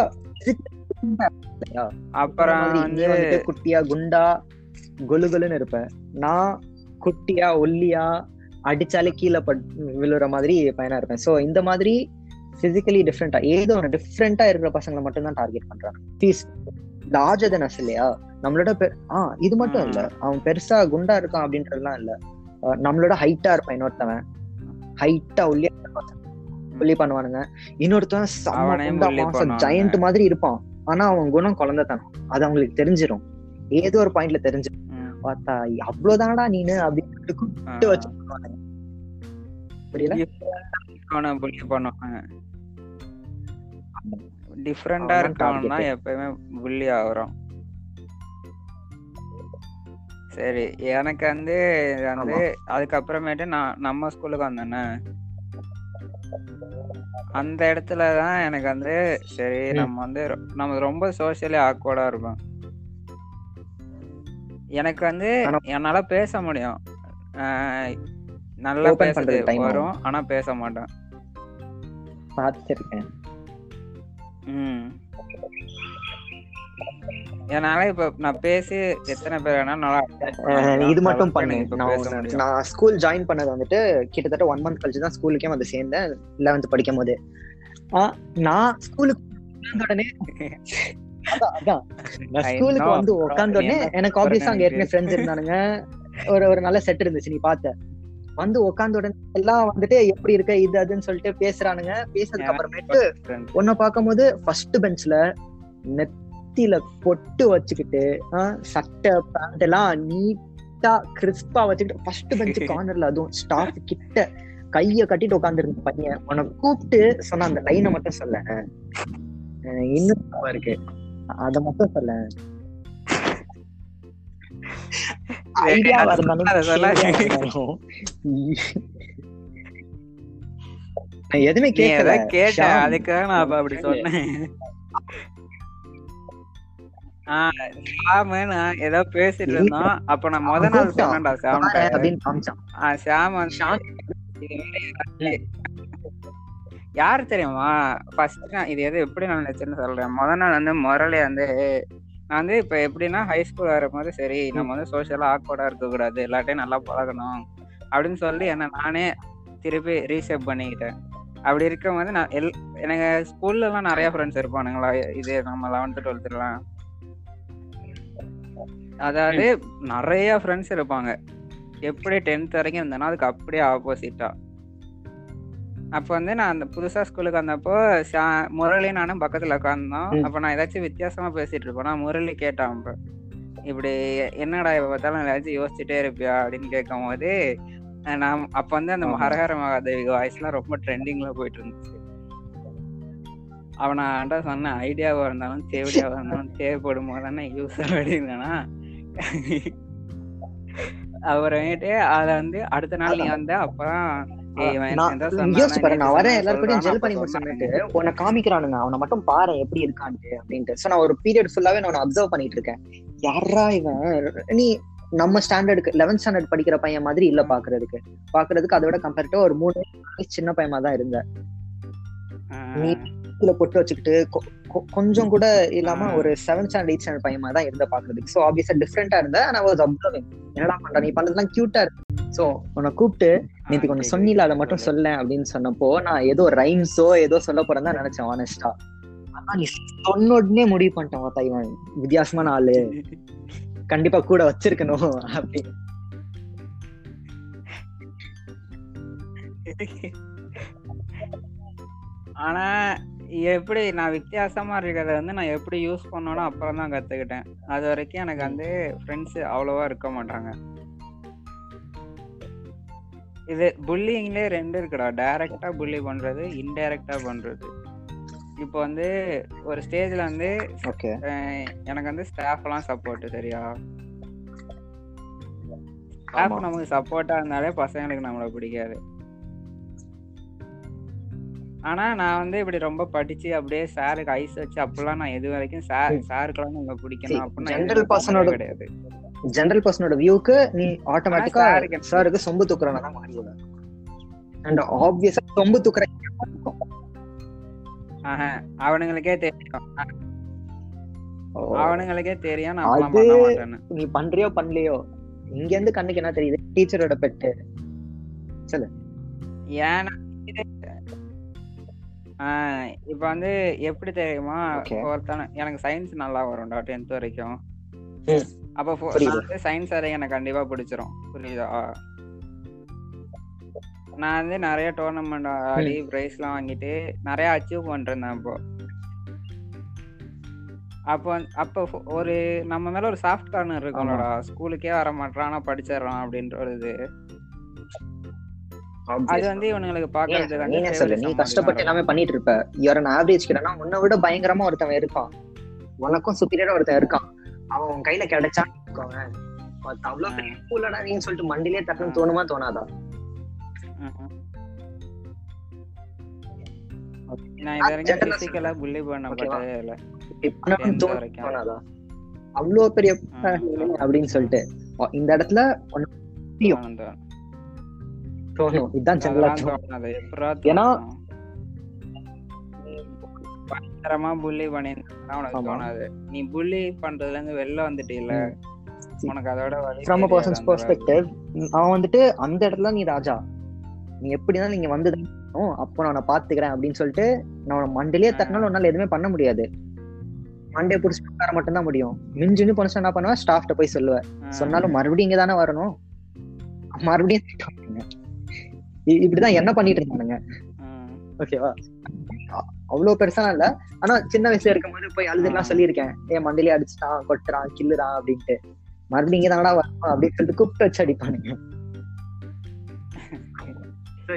அப்புறம் நீ வந்து வந்துட்டு குட்டியா குண்டா கொலு கொலுன்னு இருப்ப நான் குட்டியா ஒல்லியா அடிச்சாலே கீழே பட் விழுற மாதிரி பையனா இருப்பேன். சோ இந்த மாதிரி பிசிக்கலி டிஃப்ரெண்டா ஏதோ ஒன்று டிஃப்ரெண்டா இருக்கிற பசங்களை மட்டும் தான் டார்கெட் பண்றாங்க. ஃபீஸ் லார்ஜர் தென் அஸ் இல்லையா? நம்மளோட ஆ இது மட்டும் இல்ல. அவன் பெருசா குண்டா இருக்கான் அப்படின்றதுலாம் இல்ல. நம்மளோட ஹைட்டா இருப்பான் இன்னொருத்தவன். ஹைட்டா உள்ளே புள்ளி பண்ணுவானுங்க. இன்னொருத்தவன் மாசம். ஜெயண்ட் மாதிரி இருப்பான். ஆனா அவன் குணம் குழந்தைத்தனம். அது அவங்களுக்கு தெரிஞ்சிரும். ஏதோ ஒரு பாயிண்ட்ல தெரிஞ்சு ம். பார்த்தா அவ்வளவுதானடா நீனு? அப்படின்னு கூப்பிட்டு. வச்சு புரியல டிஃப்ரெண்டா target. எப்பயுமே புள்ளி ஆகுறோம் சரி எனக்கு வந்து வந்து அதுக்கப்புறமேட்டு நான் நம்ம ஸ்கூலுக்கு வந்தேனே. அந்த இடத்துல தான் எனக்கு வந்து சரி. நம்ம வந்து நம்ம ரொம்ப சோஷியலி ஆக்வர்டா இருப்போம். எனக்கு வந்து என்னால பேச முடியும். நல்லா பேசுறது வரும் ஆனா பேச மாட்டேன். பார்த்திருக்கேன் ம். என்னால இப்ப நான் பேசி எத்தனை பேர் வேணாலும் நல்லா இது மட்டும் பண்ணு நான் ஸ்கூல் ஜாயின் பண்ணது வந்துட்டு கிட்டத்தட்ட ஒன் மந்த் கழிச்சு தான் ஸ்கூலுக்கே வந்து சேர்ந்தேன் லெவன்த் படிக்கும் போது நான் ஸ்கூலுக்கு உடனே ஸ்கூலுக்கு. வந்து உட்கார்ந்த உடனே எனக்கு ஆப்வியஸா அங்க ஏற்கனவே. ஃப்ரெண்ட்ஸ் இருந்தானுங்க ஒரு ஒரு நல்ல செட் இருந்துச்சு நீ பார்த்த வந்து உட்கார்ந்த உடனே எல்லாம் வந்துட்டு எப்படி இருக்க இது அதுன்னு சொல்லிட்டு பேசுறானுங்க பேசுறதுக்கு அப்புறமேட்டு. உன்னை பார்க்கும்போது ஃபர்ஸ்ட் பெஞ்ச்ல நெத்தியில பொட்டு வச்சுக்கிட்டு சட்டை பேண்ட் எல்லாம் நீட்டா கிறிஸ்பா வச்சுக்கிட்டு ஃபர்ஸ்ட் பெஞ்ச் கார்னர்ல அதுவும் ஸ்டாஃப் கிட்ட கைய கட்டிட்டு உட்காந்துருந்த பையன். உன்னை கூப்பிட்டு சொன்ன அந்த லைனை மட்டும் சொல்ல. இன்னும் இருக்கு. அத மட்டும் சொல்ல. ஐடியா இருந்தாலும் எதுவுமே கேட்கல எதை கேட்ட? ஷாம். அதுக்காக நான் அப்ப அப்படி சொன்னேன். ஏதோ பேசிட்டு இருந்தோம். அப்ப நான் முத நாள். சொன்னேன்டா பாரேன் அப்படின்னு காமிச்சான். யாரு தெரியுமா? ஃபர்ஸ்ட் நான் இது எது எப்படி நான் நினைச்சேன்னு சொல்றேன். முத நாள் வந்து முரளி வந்து நான் வந்து இப்ப எப்படின்னா ஹை ஸ்கூல் வரும்போது சரி நம்ம வந்து சோஷியலா ஆக்வர்டா இருக்க கூடாது எல்லாட்டையும் நல்லா பழகணும் அப்படின்னு சொல்லி என்ன நானே திருப்பி ரீஷேப் பண்ணிக்கிட்டேன். அப்படி இருக்கும்போது நான் எல் எனக்கு ஸ்கூல்ல எல்லாம் நிறைய ஃப்ரெண்ட்ஸ் இருப்பானுங்களா இது நம்ம லெவன்த்து டுவெல்த்துலாம் அதாவது நிறைய ஃப்ரெண்ட்ஸ் இருப்பாங்க. எப்படி டென்த் வரைக்கும் இருந்தேனோ அதுக்கு அப்படியே ஆப்போசிட்டா அப்போ வந்து நான் அந்த புதுசா ஸ்கூலுக்கு வந்தப்போ ஷா- முரளி நானும் பக்கத்துல உட்காந்தோம். அப்ப நான் ஏதாச்சும் வித்தியாசமா பேசிட்டு இருப்பேன் நான் முரளி கேட்டான் அப்ப. இப்படி என்னடா இப்ப பார்த்தாலும் ஏதாச்சும் யோசிச்சுட்டே இருப்பியா அப்படின்னு கேட்கும் போது நான் அப்ப வந்து அந்த. ஹரஹர மகாதேவி வாய்ஸ்லாம் ரொம்ப ட்ரெண்டிங்ல போயிட்டு இருந்துச்சு. அவனாண்டா சொன்ன ஐடியாவா இருந்தாலும் தேவையாவா இருந்தாலும் தேவைப்படும் போது தானே யூஸ் அப்படின்னா அப்புறமேட்டு அத வந்து அடுத்த நாள் நீ வந்த அப்பதான் நான் வரேன் சொல்றானா, ஜெல் பண்ணி. முடிச்சுட்டு உன்னை காமிக்கிறானுங்க அவனை மட்டும் பாரு எப்படி இருக்கான்ட்டு அப்படின்ட்டு. சோ நான் ஒரு பீரியட் ஃபுல்லாவே நான் அப்சர்வ் பண்ணிட்டு இருக்கேன். யாரா இவன்? நீ நம்ம ஸ்டாண்டர்டுக்கு லெவன்த் ஸ்டாண்டர்ட் படிக்கிற பையன் மாதிரி இல்ல பாக்குறதுக்கு. பாக்குறதுக்கு அதோட கம்பேரிட்டிவா ஒரு மூணு சின்ன பையமா தான் இருந்த. நீ பொட்டு வச்சுக்கிட்டு கொஞ்சம் கூட இல்லாம. ஒரு செவன்த் ஸ்டாண்டர்ட் எயிட் ஸ்டாண்டர்ட் பையமா தான் இருந்த பாக்குறதுக்கு. சோ ஆப்வியஸா டிஃப்ரெண்டா இருந்த. ஆனா வாஸ் அப்சர்விங் என்னடா பண்ற? நீ பண்றதுலாம் கியூட்டா இருக்கு. சோ உன்னை கூப்பிட்டு ஒண்ணு கேக்குது, சொன்னில அதை. மட்டும் சொல்ல அப்படின்னு சொன்னப்போ நான் ஏதோ ரைம்ஸோ ஏதோ சொல்ல போறேன்னு தான் நினைச்சேன் ஆனஸ்டா ஆனா நீ சொன்ன உடனே முடிவு பண்ணிட்டேன் இவன் வித்தியாசமான ஆளு. கண்டிப்பா கூட வச்சிருக்கணும் அப்படி ஆனா எப்படி நான் வித்தியாசமா இருக்கிறத வந்து நான் எப்படி யூஸ் பண்ணணும் அப்புறம் தான் கத்துக்கிட்டேன். அது வரைக்கும் எனக்கு வந்து ஃப்ரெண்ட்ஸ் அவ்வளவா இருக்க மாட்டாங்க. இது புல்லிங்லேயே ரெண்டு இருக்குடா. டைரக்டா புல்லி பண்றது இன்டைரக்டா பண்றது. இப்போ வந்து ஒரு ஸ்டேஜ்ல வந்து எனக்கு வந்து ஸ்டாஃப் எல்லாம் சப்போர்ட் சரியா? ஸ்டாஃப் நமக்கு சப்போர்ட்டா இருந்தாலே பசங்களுக்கு நம்மள பிடிக்காது. ஆனா நான் வந்து இப்படி ரொம்ப படிச்சு அப்படியே சாருக்கு ஐஸ் வச்சு அப்பெல்லாம் நான் எது வரைக்கும் சார். சாருக்கெல்லாம் நம்ம பிடிக்கணும். அப்படின்னு பண்ணதே ஓட- கிடையாது. ஜெனரல் பர்சனோட வியூக்கு நீ ஆட்டோமேட்டிக்கா சாருக்கு சொம்பு தூக்குறவனா தான் மாறிடுவ அண்ட் ஆப்வியஸா சொம்பு தூக்குற அவனுங்களுக்கே தெரியும். அவனுங்களுக்கே தெரியும் நான் நீ பண்றியோ பண்ணலையோ இங்க இருந்து கண்ணுக்கு என்ன தெரியுது? டீச்சரோட பெட்டு. சொல்லு. ஏன்னா இப்ப வந்து எப்படி தெரியுமா. ஒருத்தன எனக்கு சயின்ஸ் நல்லா வரும்டா டென்த் வரைக்கும். அப்ப வந்து சயின்ஸ் வரைக்கும் எனக்கு கண்டிப்பா பிடிச்சிரும். புரியுதா? நான் வந்து நிறைய டோர்னமெண்ட் ஆடி பிரைஸ் எல்லாம் வாங்கிட்டு நிறைய அச்சீவ் பண்ணிருந்தேன் அப்போ. அப்போ அப்போ ஒரு நம்ம மேல ஒரு சாஃப்ட் கார்னர் இருக்கும்லடா. ஸ்கூலுக்கே வர மாட்டான் ஆனா படிச்சிடறான் அப்படின்ற ஒரு இது. அது வந்து இவனுங்களுக்கு பாக்குறதுக்கு வந்து நீனே சொல்லு நீ கஷ்டப்பட்டு எல்லாமே பண்ணிட்டு இருப்ப. யூஆர் an ஆவரேஜ் கிடனா உன்னை விட பயங்கரமா ஒருத்தன் இருக்கான். உனக்கும் சுப்பீரியரா ஒருத்தன் இருக்கான். அவன் உன் கையில மத்த அவ்வளவு பெரிய கூலடா நீன்னு சொல்லிட்டு மண்டிலே தட்டணும் தோணுமா தோணாதா. நான் இது வரைக்கும் General ஆ பிசிக்கலா புள்ளி பண்ணப்பட்டதே இல்ல. தோணாதா? அவ்வளவு பெரிய. அப்படின்னு சொல்லிட்டு. இந்த இடத்துல. தோணும், இதுதான் ஜெனரலா ஏன்னா-? பயங்கரமா புள்ளி பண்ணிருந்தா நீ புள்ளி பண்றதுல இருந்து வெளில வந்துட்டு இல்ல உனக்கு அதோட ஃப்ரம் பர்சன்ஸ். பெர்ஸ்பெக்டிவ் அவன் வந்துட்டு அந்த இடத்துல நீ ராஜா. நீ எப்படிதான் நீங்க வந்து அப்போ நான் உன்னை பாத்துக்கிறேன் அப்படின்னு சொல்லிட்டு நான் உன்னை மண்டிலே தட்டினாலும் உன்னால எதுவுமே பண்ண முடியாது. மண்டே புடிச்சு உட்கார மட்டும் தான் முடியும். மிஞ்சுன்னு போனச்சு என்ன பண்ணுவேன்? ஸ்டாஃப்ட்ட போய் சொல்லுவேன். சொன்னாலும் மறுபடியும் இங்க தானே வரணும். மறுபடியும் இப்படிதான் என்ன பண்ணிட்டு இருந்தானுங்க. ஓகேவா அவ்வளவு பெருசா இல்ல. ஆனா சின்ன வயசுல இருக்கும்போது போய் அழுதுலாம். சொல்லியிருக்கேன். ஏன் மண்டிலே அடிச்சுட்டான் கொட்டுறான் கில்லுறான் அப்படின்ட்டு. மறுபடியும் இங்க தானடா வரணும் அப்படின்னு சொல்லிட்டு கூப்பிட்டு வச்சு அடிப்பானுங்க.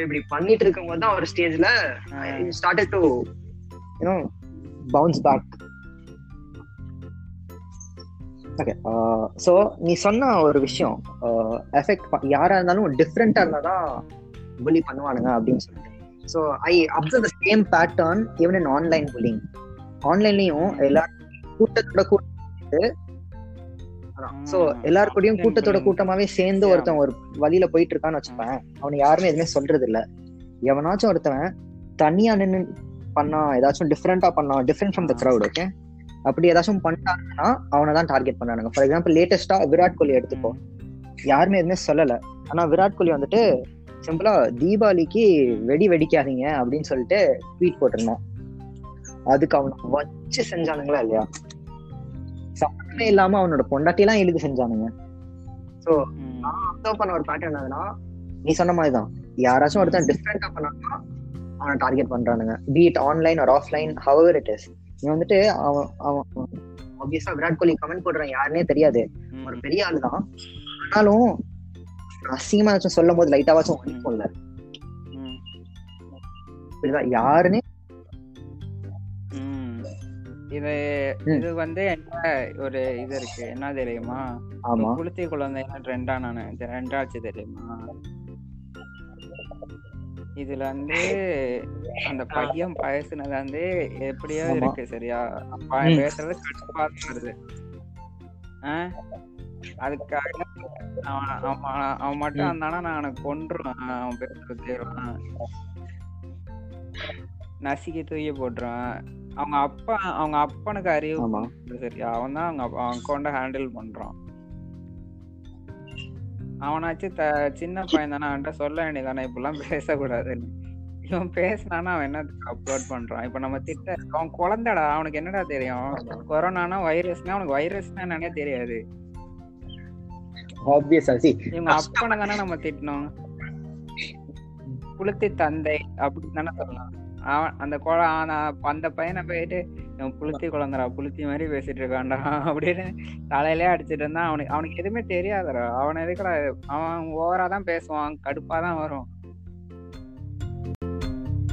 இப்படி பண்ணிட்டு இருக்கும்போது தான் ஒரு ஸ்டேஜ்ல. Started to you know bounce back okay so நீ சொன்ன ஒரு விஷயம் எஃபெக்ட் யாரா இருந்தாலும் டிஃப்ரெண்டா இருந்தா தான் புலி பண்ணுவானுங்க அப்படின்னு சொல்லிட்டு. So I observe the same pattern even in online bullying ஆன்லைன்லயும் எல்லாரும் கூட்டத்தோட கூட்டு ஸோ எல்லாரு கூடயும் கூட்டத்தோட கூட்டமாவே சேர்ந்து ஒருத்தன் ஒரு வழியில போயிட்டு இருக்கான்னு வச்சுப்பேன். அவனை யாருமே எதுவுமே சொல்றது இல்ல எவனாச்சும் ஒருத்தவன் தனியா நின்னு பண்ணா ஏதாச்சும் டிஃப்ரெண்டா பண்ணா different from the crowd okay அப்படி ஏதாச்சும் பண்ணிட்டாங்கன்னா அவனை தான் டார்கெட் பண்ணானுங்க. ஃபார் எக்ஸாம்பிள் லேட்டஸ்டா விராட் கோலி எடுத்துப்போ யாருமே எதுவுமே சொல்லல. ஆனா விராட் கோலி வந்துட்டு சிம்பிளா தீபாவளிக்கு வெடி வெடிக்காதீங்க அப்படின்னு சொல்லிட்டு ட்வீட் போட்டிருந்தான் அதுக்கு அவனை வச்சு செஞ்சானுங்களா இல்லையா? சம்மந்தமே இல்லாம அவனோட பொண்டாட்டி எல்லாம் இழுத்து செஞ்சானுங்க? சோ ம். அப்சர்வ் பண்ண ஒரு பேட்டர்ன் என்னதுன்னா நீ சொன்ன மாதிரி தான் யாராச்சும் ஒருத்தன் டிஃப்ரெண்டா பண்ணாங்கன்னா அவனை டார்கெட் பண்றானுங்க. Be it online or offline however it is நீ வந்துட்டு அவன் அவன் ஆப்வியஸா விராட் கோலி கமெண்ட் போடுறான் யாருன்னே தெரியாது. ஒரு பெரிய ஆளு தான் ஆனாலும் அசிங்கமா ஏதாச்சும் சொல்லும் போது லைட்டாவாச்சும் ம். இப்படிதான் யாருன்னே. இது. இது வந்து என்ன ஒரு இது இருக்கு என்ன தெரியுமா குளுத்தி குழந்தைன்னா ட்ரெண்டா நானு ட்ரெண்டாச்சு தெரியுமா இதுல வந்து அந்த பையன் பேசுனது வந்து எப்படியோ. இருக்கு சரியா பேசுறது கடுப்பா வருது? அதுக்காக அவன் அவன் மட்டும். இருந்தானா நான் அவனை கொன்றுவேன் அவன் பேசுறது நசுக்கி தூக்கி போட்டுருவேன். அவங்க அப்பா அவங்க அப்பனுக்கு அறிவு சரியா? அவன் தான் அவங்க அவன் அக்கௌண்ட ஹேண்டில் பண்றான். அவனாச்சும் த சின்ன பையன் தானே அவன்கிட்ட சொல்ல வேண்டியதானே இப்படிலாம் பேசக்கூடாதுன்னு இவன் பேசினானா அவன் என்ன அப்லோட் பண்றான்? இப்ப நம்ம திட்ட அவன் குழந்தைடா அவனுக்கு என்னடா தெரியும்? கொரோனானா வைரஸ்னா அவனுக்கு வைரஸ்னா என்னன்னே தெரியாது. ஆப்வியஸா சி இவங்க அப்பனை தானே நம்ம திட்டணும். புளுத்தி தந்தை அப்படின்னு தானே சொல்லலாம். அவன் அந்த குழ ஆனா- அந்த பையனை போயிட்டு இவன் புளுத்தி குழந்தைடா புளுத்தி மாதிரி பேசிட்டு இருக்கான்டா அப்படின்னு தலையிலே அடிச்சிட்டு இருந்தா அவனுக்கு அவனுக்கு எதுவுமே தெரியாதுடா. அவன் எதுக்குடா அவன் ஓவரா தான் பேசுவான் கடுப்பா தான் வரும்.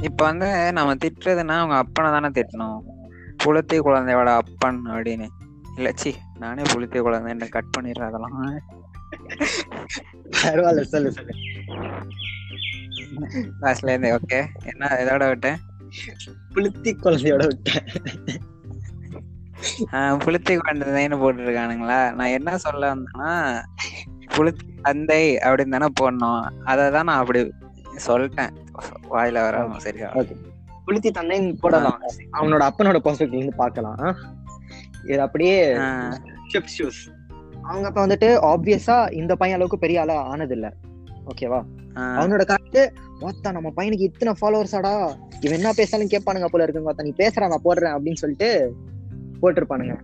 இப்ப வந்து நம்ம திட்டுறதுன்னா அவங்க அப்பனை தானே திட்டணும். புளுத்தி குழந்தையோட அப்பன் அப்படின்னு. இல்ல சி நானே புளுத்தி குழந்தைன்னு கட் பண்ணிடுறேன் அதெல்லாம். பரவாயில்ல சொல்லு சொல்லு லாஸ்ட்ல இருந்து ஓகே என்ன இதோட விட்டேன் புளுத்தி குழந்தையோட விட்டேன் புளுத்தி குழந்தைன்னு போட்டுருக்கானுங்களா நான் என்ன சொல்ல வந்தேன்னா புளுத்தி தந்தை அப்படின்னு தானே போடணும் அதை தான் நான் அப்படி சொல்லிட்டேன் வாயில வராம சரியா புளுத்தி தந்தைன்னு போடலாம் அவனோட அப்பனோட பெர்ஸ்பெக்டிவ்ல இருந்து பார்க்கலாம்? இது அப்படியே ஷூஸ் அவங்க அப்ப வந்துட்டு ஆப்வியஸா இந்த பையன் அளவுக்கு பெரிய ஆளா ஆனது இல்ல ஓகேவா அவனோட பார்த்துட்டு மொத்தா நம்ம பையனுக்கு இத்தனை ஃபாலோவர்ஸாடா இவன் என்ன பேசாலும் கேட்பானுங்க போல இருக்குங்க மொத்தம் நீ பேசுறா நான் போடுறேன் அப்படின்னு சொல்லிட்டு போட்டிருப்பானுங்க.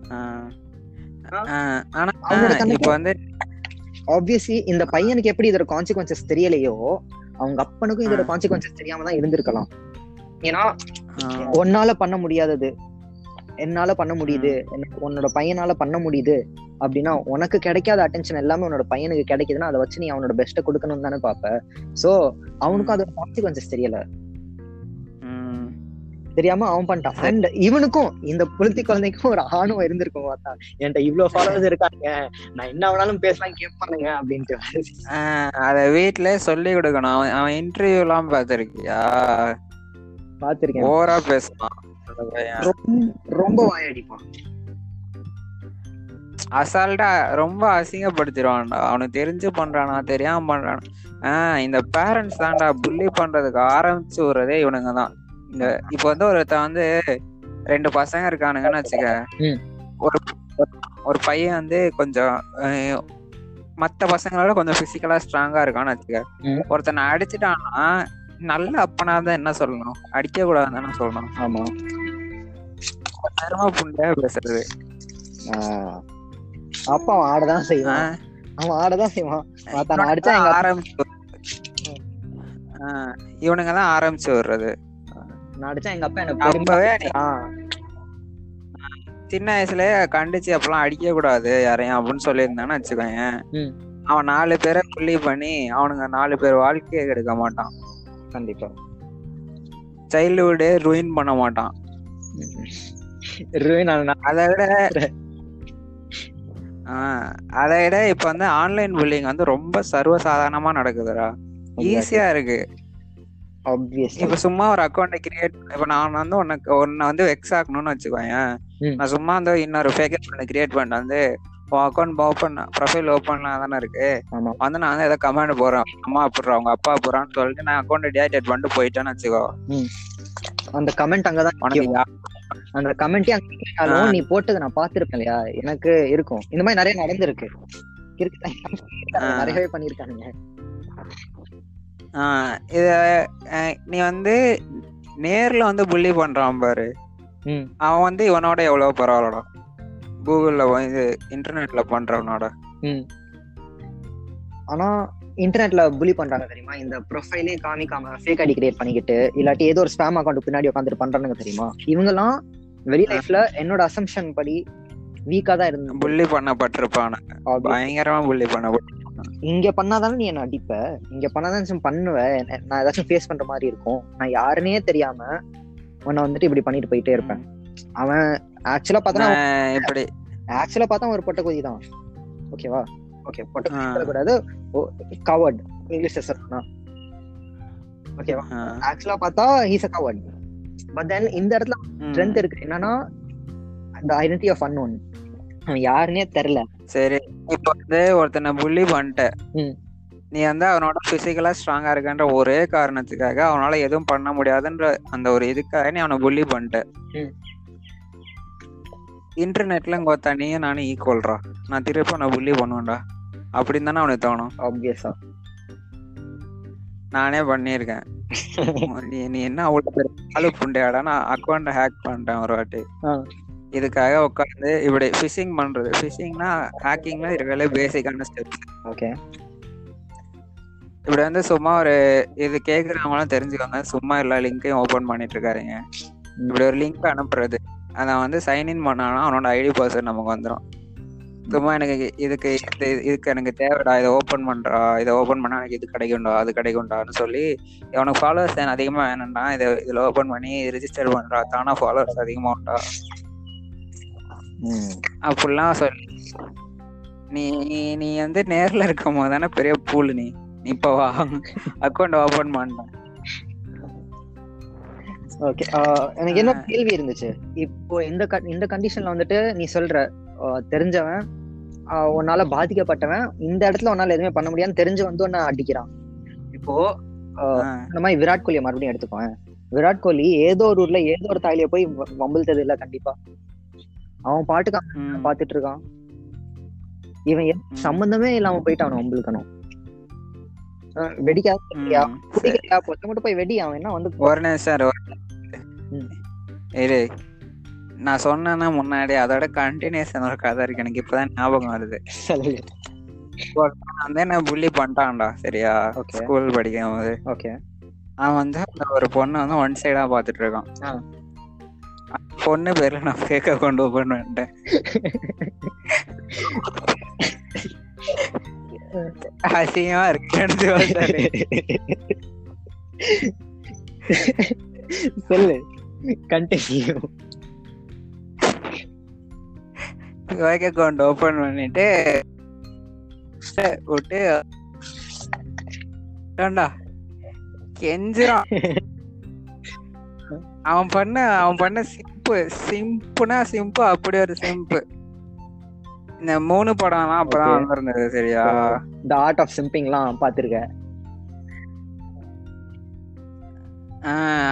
ஆனா இப்ப வந்து ஆப்வியஸ்லி இந்த பையனுக்கு எப்படி இதோட கான்சிக்வன்சஸ் தெரியலையோ அவங்க அப்பனுக்கும் இதோட கான்சிக்வன்சஸ் தெரியாம தான் இருந்திருக்கலாம். ஏன்னா ஆ, உன்னால பண்ண முடியாதது. என்னால பண்ண முடியுது. உன்னோட பையனால பண்ண முடியுது. அப்படின்னா உனக்கு கிடைக்காத அட்டென்ஷன் எல்லாமே உன்னோட பையனுக்கு கிடைக்குதுன்னா அதை வச்சு நீ அவனோட பெஸ்ட்டை கொடுக்கணும்னு தானே பாப்ப. சோ அவனுக்கும் அதோட கான்சிக்வன்சஸ் தெரியல. தெரியாம அவன் பண்ணிட்டான். அண்ட் இவனுக்கும் இந்த புலத்தி குழந்தைக்கும் ஒரு ஆணும் இருந்திருக்கும் பார்த்தா. என்கிட்ட இவ்வளவு ஃபாலோவர்ஸ் இருக்காங்க நான் என்ன வேணாலும் பேசலாம் கேட்பானுங்க அப்படின்ட்டு. அத வீட்ல சொல்லி கொடுக்கணும். அவன் இன்டர்வியூ எல்லாம் பாத்திருக்கியா பாத்திருக்கேன் ஓவரா பையன். ரொம்ப- ரொம்ப வாயடிப்பான். அசால்ட்டா ரொம்ப அசிங்கப்படுத்திடுவான்டா. அவனுக்கு தெரிஞ்சு பண்றானா தெரியாம பண்றானா. ஆஹ் இந்த பேரண்ட்ஸ் தான்டா புள்ளி பண்றதுக்கு ஆரம்பிச்சு விடுறதே இவனுங்க தான் இந்த இப்ப வந்து ஒருத்தன் வந்து ரெண்டு பசங்க இருக்கானுங்கன்னு வச்சுக்க. ஒரு ஒரு பையன் வந்து கொஞ்சம் மத்த பசங்களோட கொஞ்சம் பிசிக்கலா ஸ்ட்ராங்கா இருக்கான்னு வச்சுக்க. ஒருத்தனை அடிச்சுட்டான்னா நல்ல அப்பனா தான் என்ன சொல்லணும்? அடிக்க கூடாதுன்னு தானே சொல்லணும். ஆமா. நேரமா புண்டையா பேசுறது. அப்ப அவன் ஆடதான் செய்வான். அவன் ஆடதான் செய்வான். நான் அடிச்சா எங்க ஆரம்பிச்சு இவனுங்க தான் ஆரம்பிச்சு விடுறது. நான் அடிச்சா எங்க அப்பா என்ன அப்பவே சின்ன வயசுல கண்டிச்சு அப்பெல்லாம் அடிக்க கூடாது யாரையும் அப்படின்னு சொல்லியிருந்தான்னு வச்சுக்கோங்க. அவன் நாலு பேரை புள்ளி பண்ணி அவனுங்க நாலு பேர் வாழ்க்கையை கெடுக்க மாட்டான். கண்டிப்பா. சைல்ட்ஹுட்டே ruin பண்ண மாட்டான். அதை விட அதை விட இப்ப வந்து ஆன்லைன் புல்லிங் வந்து ரொம்ப சர்வசாதாரணமா நடக்குதுடா. ஈஸியா இருக்கு. இப்ப சும்மா ஒரு அக்கௌண்ட் கிரியேட் இப்ப நான் வந்து உனக்கு உன்னை வந்து வெக்ஸ் ஆகணும்னு வச்சுக்கோங்க. நான் சும்மா வந்து இன்னொரு ஃபேக் அக்கௌண்ட் கிரியேட் பண்ணிட்டு வந்து உன் அக்கௌண்ட் ஓப்பன் ப்ரொஃபைல் ஓப்பன்ல தானே இருக்கு. வந்து நான் வந்து ஏதோ கமெண்ட் போடுறேன். அம்மா அப்புறம் அவங்க அப்பா போறான்னு சொல்லிட்டு நான் அக்கௌண்ட் டிஆக்டிவேட் பண்ணிட்டு போயிட்டேன்னு வச்சுக்கோ. அந்த கமெண்ட் அங்கதான் அந்த கமெண்டே நீ போட்டது நான் பாத்திருப்பேன் இல்லையா? எனக்கு இருக்கும். இந்த மாதிரி நிறைய நடந்திருக்கு. நிறையவே பண்ணிருக்கானுங்க இத நீ வந்து நேர்ல வந்து புள்ளி பண்றான் பாரு. அவன் வந்து இவனோட எவ்வளவு பரவாயில்லடா. கூகுள்ல இது இன்டர்நெட்ல பண்றவனோட. ஆனா இன்டர்நெட்ல புலி பண்றாங்க தெரியுமா? இந்த ப்ரொஃபைலே காமிக்காம ஃபேக் ஐடி கிரியேட் பண்ணிக்கிட்டு இல்லாட்டி ஏதோ ஒரு ஸ்பேம் அக்கௌண்ட் பின்னாடி உட்காந்துட்டு பண்றானுங்க தெரியுமா? இவங்கெல்லாம் வெளி லைஃப்ல என்னோட அசம்ஷன் படி வீக்கா தான் இருந்து புள்ளி பண்ணப்பட்டிருப்பானுங்க பயங்கரமா புள்ளி பண்ணப்பட்டு இங்க பண்ணாதானே நீ என்ன அடிப்ப? இங்க பண்ணாதான் பண்ணுவேன் நான் ஏதாச்சும் ஃபேஸ் பண்ற மாதிரி இருக்கும். நான் யாருன்னே தெரியாம உன்னை வந்துட்டு இப்படி பண்ணிட்டு போயிட்டே இருப்பேன். அவன் ஆக்சுவலா பார்த்தா இப்படி ஆக்சுவலா பார்த்தா ஒரு பொட்ட கொதி தான் ஓகேவா ஓகே பொட்ட ஆ. கொதி கூடாது கவர்ட் இங்கிலீஷ்ல சொல்லணும்னா ஓகேவா ஆக்சுவலா பார்த்தா he's a coward but then இந்த இடத்துல ஸ்ட்ரென்த் இருக்கு. என்னன்னா அந்த ஐடென்டி ஆஃப் அன்னோன் அவன் யாருன்னே தெரியல. சரி இப்ப வந்து ஒருத்தனை புள்ளி பண்ணிட்ட. ம். நீ வந்து அவனோட பிசிக்கலா ஸ்ட்ராங்கா இருக்கன்ற ஒரே காரணத்துக்காக அவனால எதுவும் பண்ண முடியாதுன்ற அந்த ஒரு இதுக்காக நீ அவனை புள்ளி பண்ணிட்ட. ம். இன்டர்நெட்ல கொத்தா நீயும் நானும் ஈக்குவல்ரா நான் திருப்பி அவனை புள்ளி பண்ணுவேன்டா. அப்படின்னு தானே அவனுக்கு தோணும். ஆப்வியஸா நானே பண்ணியிருக்கேன். நீ என்ன அவ்வளவு பெரிய ஆளு புண்டையாடா. நான் அக்கௌண்ட்டை ஹேக் பண்ணிட்டேன் ஒரு வாட்டி. இதுக்காக உட்காந்து இப்படி ஃபிஷிங் பண்றது. ஃபிஷிங்னா ஹேக்கிங்ல இருக்கல பேசிக்கான ஸ்டெப்ஸ் ஓகே இப்படி வந்து சும்மா ஒரு இது கேக்குறவங்களும் தெரிஞ்சுக்கோங்க. சும்மா எல்லா லிங்கையும் ஓபன் பண்ணிட்டு இருக்காருங்க இப்படி ஒரு லிங்க் அனுப்புறது. அதை வந்து சைன்இன் பண்ணானா அவனோட ஐடி பாஸ்வேர்ட் நமக்கு வந்துடும் சும்மா எனக்கு இதுக்கு இது இதுக்கு எனக்கு தேவைடா இதை ஓப்பன் பண்றா இதை ஓப்பன் பண்ணா எனக்கு இது கிடைக்கும்டா அது கிடைக்கும்டான்னு சொல்லி அவனுக்கு ஃபாலோவர்ஸ் அதிகமா வேணும்னா இதை இதுல ஓப்பன் பண்ணி ரிஜிஸ்டர் பண்றா தானா ஃபாலோவர்ஸ் அதிகமாகட்டா அப்படிலாம் சொல்லி நீ நீ வந்து நேர்ல இருக்கும் போது தானே பெரிய பூல் நீ. நீ இப்ப வா அக்கௌண்ட் ஓபன் பண்ண. ஓகே எனக்கு என்ன. கேள்வி இருந்துச்சு? இப்போ இந்த இந்த கண்டிஷன்ல வந்துட்டு நீ சொல்ற தெரிஞ்சவன் உன்னால பாதிக்கப்பட்டவன் இந்த இடத்துல உன்னால எதுவுமே பண்ண முடியாதுன்னு தெரிஞ்சு வந்து உன்னை அடிக்கிறான். இப்போ இந்த மாதிரி விராட் கோலியை மறுபடியும் எடுத்துக்கோங்க விராட் கோலி ஏதோ ஒரு ஊர்ல ஏதோ ஒரு தாலிய போய் வம்பிழுத்தது இல்ல கண்டிப்பா. அவன் பாட்டுக்கு பாத்துட்டு இருக்கான். இவன் சம்பந்தமே இல்லாம போயிட்டு அவனை வம்பிழுக்கணும். வெடிக்காத மட்டும் போய் வெடி அவன் என்ன வந்து ஒரு நிமிஷம். இரு. நான் சொன்னேன்னா முன்னாடி அதோட கண்டினியூஷன் ஒரு கதை இருக்கு. எனக்கு இப்பதான் ஞாபகம் வருது. வந்து என்ன புள்ளி பண்ணிட்டான்டா சரியா. ஸ்கூல் படிக்கும் போது. ஓகே அவன் வந்து அந்த ஒரு பொண்ணை வந்து ஒன் சைடா பாத்துட்டு இருக்கான். பொண்ணு பேர்ல நான் கேக்க கொண்டு பண்ணிட்டேன் அசிங்கமா இருக்கு சொல்லு. கண்டினியூ கேக் அக்கௌண்ட் ஓபன் பண்ணிட்டு விட்டு ஏன்டா கெஞ்சுறான். அவன் பண்ண அவன் பண்ண சிம்பு சிம்புனா சிம்பு அப்படி ஒரு சிம்பு இந்த மூணு படம்லாம் அப்பதான். வந்திருந்தது சரியா? இந்த ஆர்ட் ஆஃப் சிம்பிங்லாம் பாத்திருக்கேன்